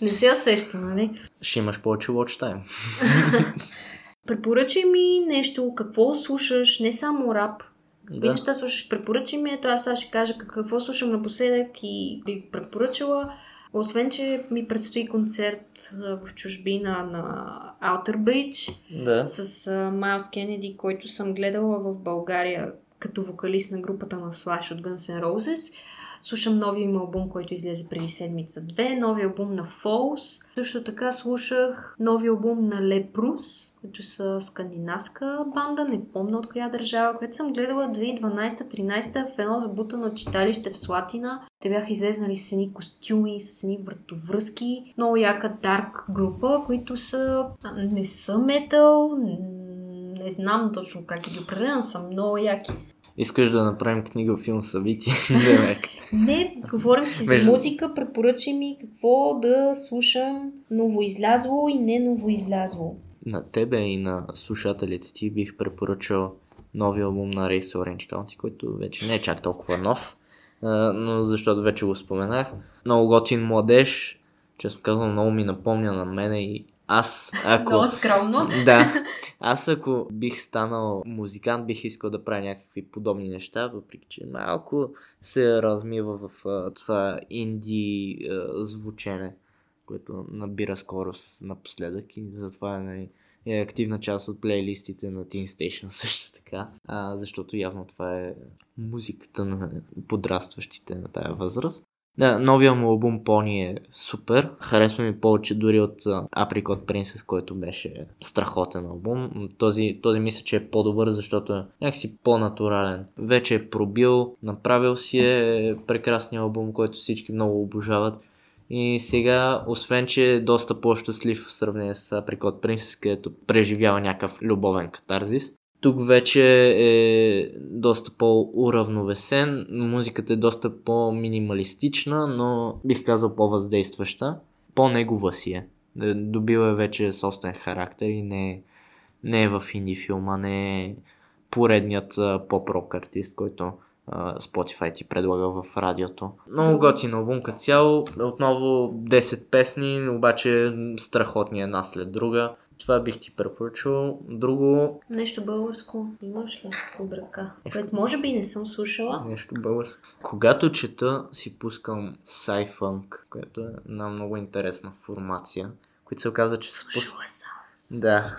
Не се усеща, нали? Ще имаш повече watch time. Препоръчай ми нещо, какво слушаш, не само рап. Какви Да. неща слушаш? Препоръчай ми, ето аз сега ще кажа какво слушам напоследък и би го препоръчала. Освен, че ми предстои концерт в чужбина на Outer Bridge Да. с а, Майлз Кенеди, който съм гледала в България като вокалист на групата на Slash от Guns N' Roses. Слушам новия им албум, който излезе преди седмица-две, новия албум на Falls. Също така слушах новия албум на Leprous, които са скандинавска банда, не помня от коя държава, която съм гледала 2012-13 в едно забутано читалище в Слатина. Те бяха излезнали с едни костюми, с едни вратовръзки. Много яка дарк група, които са... не са метал, не знам точно как ги определям, са много яки. Искаш да направим книга, филм, събитие? Не, говорим си за музика, препоръчай ми какво да слушам новоизлязло и не новоизлязло. На тебе и на слушателите ти бих препоръчал новия албум на Race Orange County, който вече не е чак толкова нов, но защото вече го споменах. Много готин младеж, честно казвам, много ми напомня на мене и аз, ако... Много скромно. Да. Аз ако бих станал музикант, бих искал да правя някакви подобни неща, въпреки че малко се размива в това инди звучене, което набира скорост напоследък и затова е, нали, е активна част от плейлистите на Teen Station също така, а, защото явно това е музиката на подрастващите на тая възраст. Да, новия му албум Pony е супер. Харесва ми повече дори от Apricot Princess, който беше страхотен албум. Този, този мисля, че е по-добър, защото е някакси по-натурален. Вече е пробил, направил си е прекрасния албум, който всички много обожават. И сега, освен, че е доста по-щастлив в сравнение с Apricot Princess, където преживява някакъв любовен катарзис, тук вече е доста по-уравновесен, музиката е доста по-минималистична, но бих казал по-въздействаща. По-негова си е. Е, Добила е вече собствен характер и не е, не е в инди филма, не е поредният поп-рок артист, който Spotify ти предлага в радиото. Много готин албум като цяло. Отново 10 песни, обаче страхотни една след друга. Това бих ти препоръчал. Друго, Нещо българско имаш ли под ръка? Което може би не съм слушала. Нещо българско. Когато чета, си пускам Sci-Funk, което е една много интересна формация, които се оказа, че са пус... Да.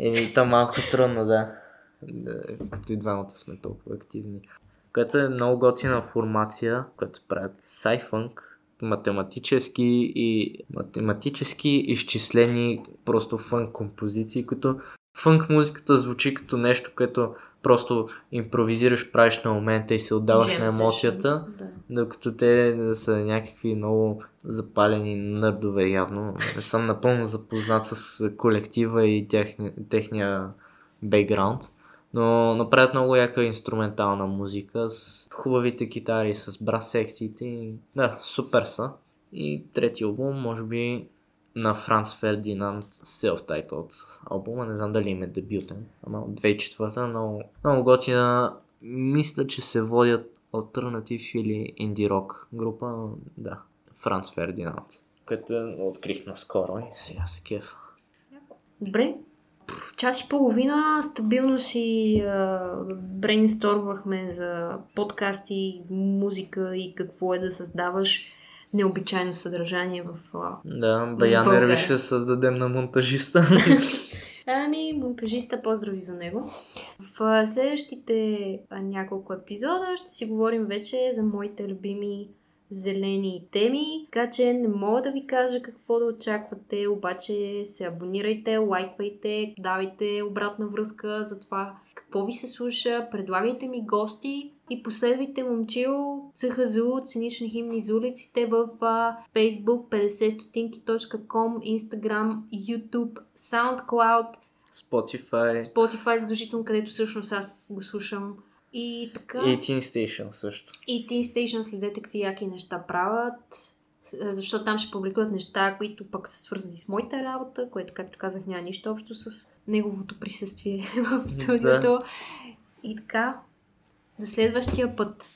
Еми, то малко трудно, да. да. Като и двамата сме толкова активни. Което е много готина формация, която правят Sci-Funk, математически и математически изчислени просто фънк композиции, които фънк музиката звучи като нещо, което просто импровизираш, правиш на момента и се отдаваш Jam на емоцията. Да. Докато те са някакви много запалени нърдове явно. Не съм напълно запознат с колектива и техни, техния бекграунд. Но направят много яка инструментална музика с хубавите китари, с брас секциите. И... Да, супер са. И трети албум, може би на Франц Фердинанд self-titled албума. Не знам дали им е дебютен. Ама от 2004 много, много готина. Мисля, че се водят альтернатив или инди рок група. но Да, Франц Фердинанд. Което е, открих наскоро и сега се кеф. Добре. Час и половина стабилно си а, брейнсторвахме за подкасти, музика и какво е да създаваш необичайно съдържание в... А... Да, Баян България. Ерви ще създадем на монтажиста. Ами, монтажиста, поздрави за него. В следващите няколко епизода ще си говорим вече за моите любими зелени теми, така че не мога да ви кажа какво да очаквате, обаче се абонирайте, лайквайте, давайте обратна връзка за това какво ви се слуша, предлагайте ми гости и последвайте момчил ЦХЗУ, цинични химни за улиците в Facebook 50stotinki.com, Instagram, YouTube, SoundCloud, Spotify. Spotify задължително, където всъщност аз го слушам. И така. И Teen Station също. И Teen Station следете какви яки неща правят, защото там ще публикуват неща, които пък са свързани с моята работа, което, както казах, няма нищо общо с неговото присъствие в студиото. Да. И така, до следващия път.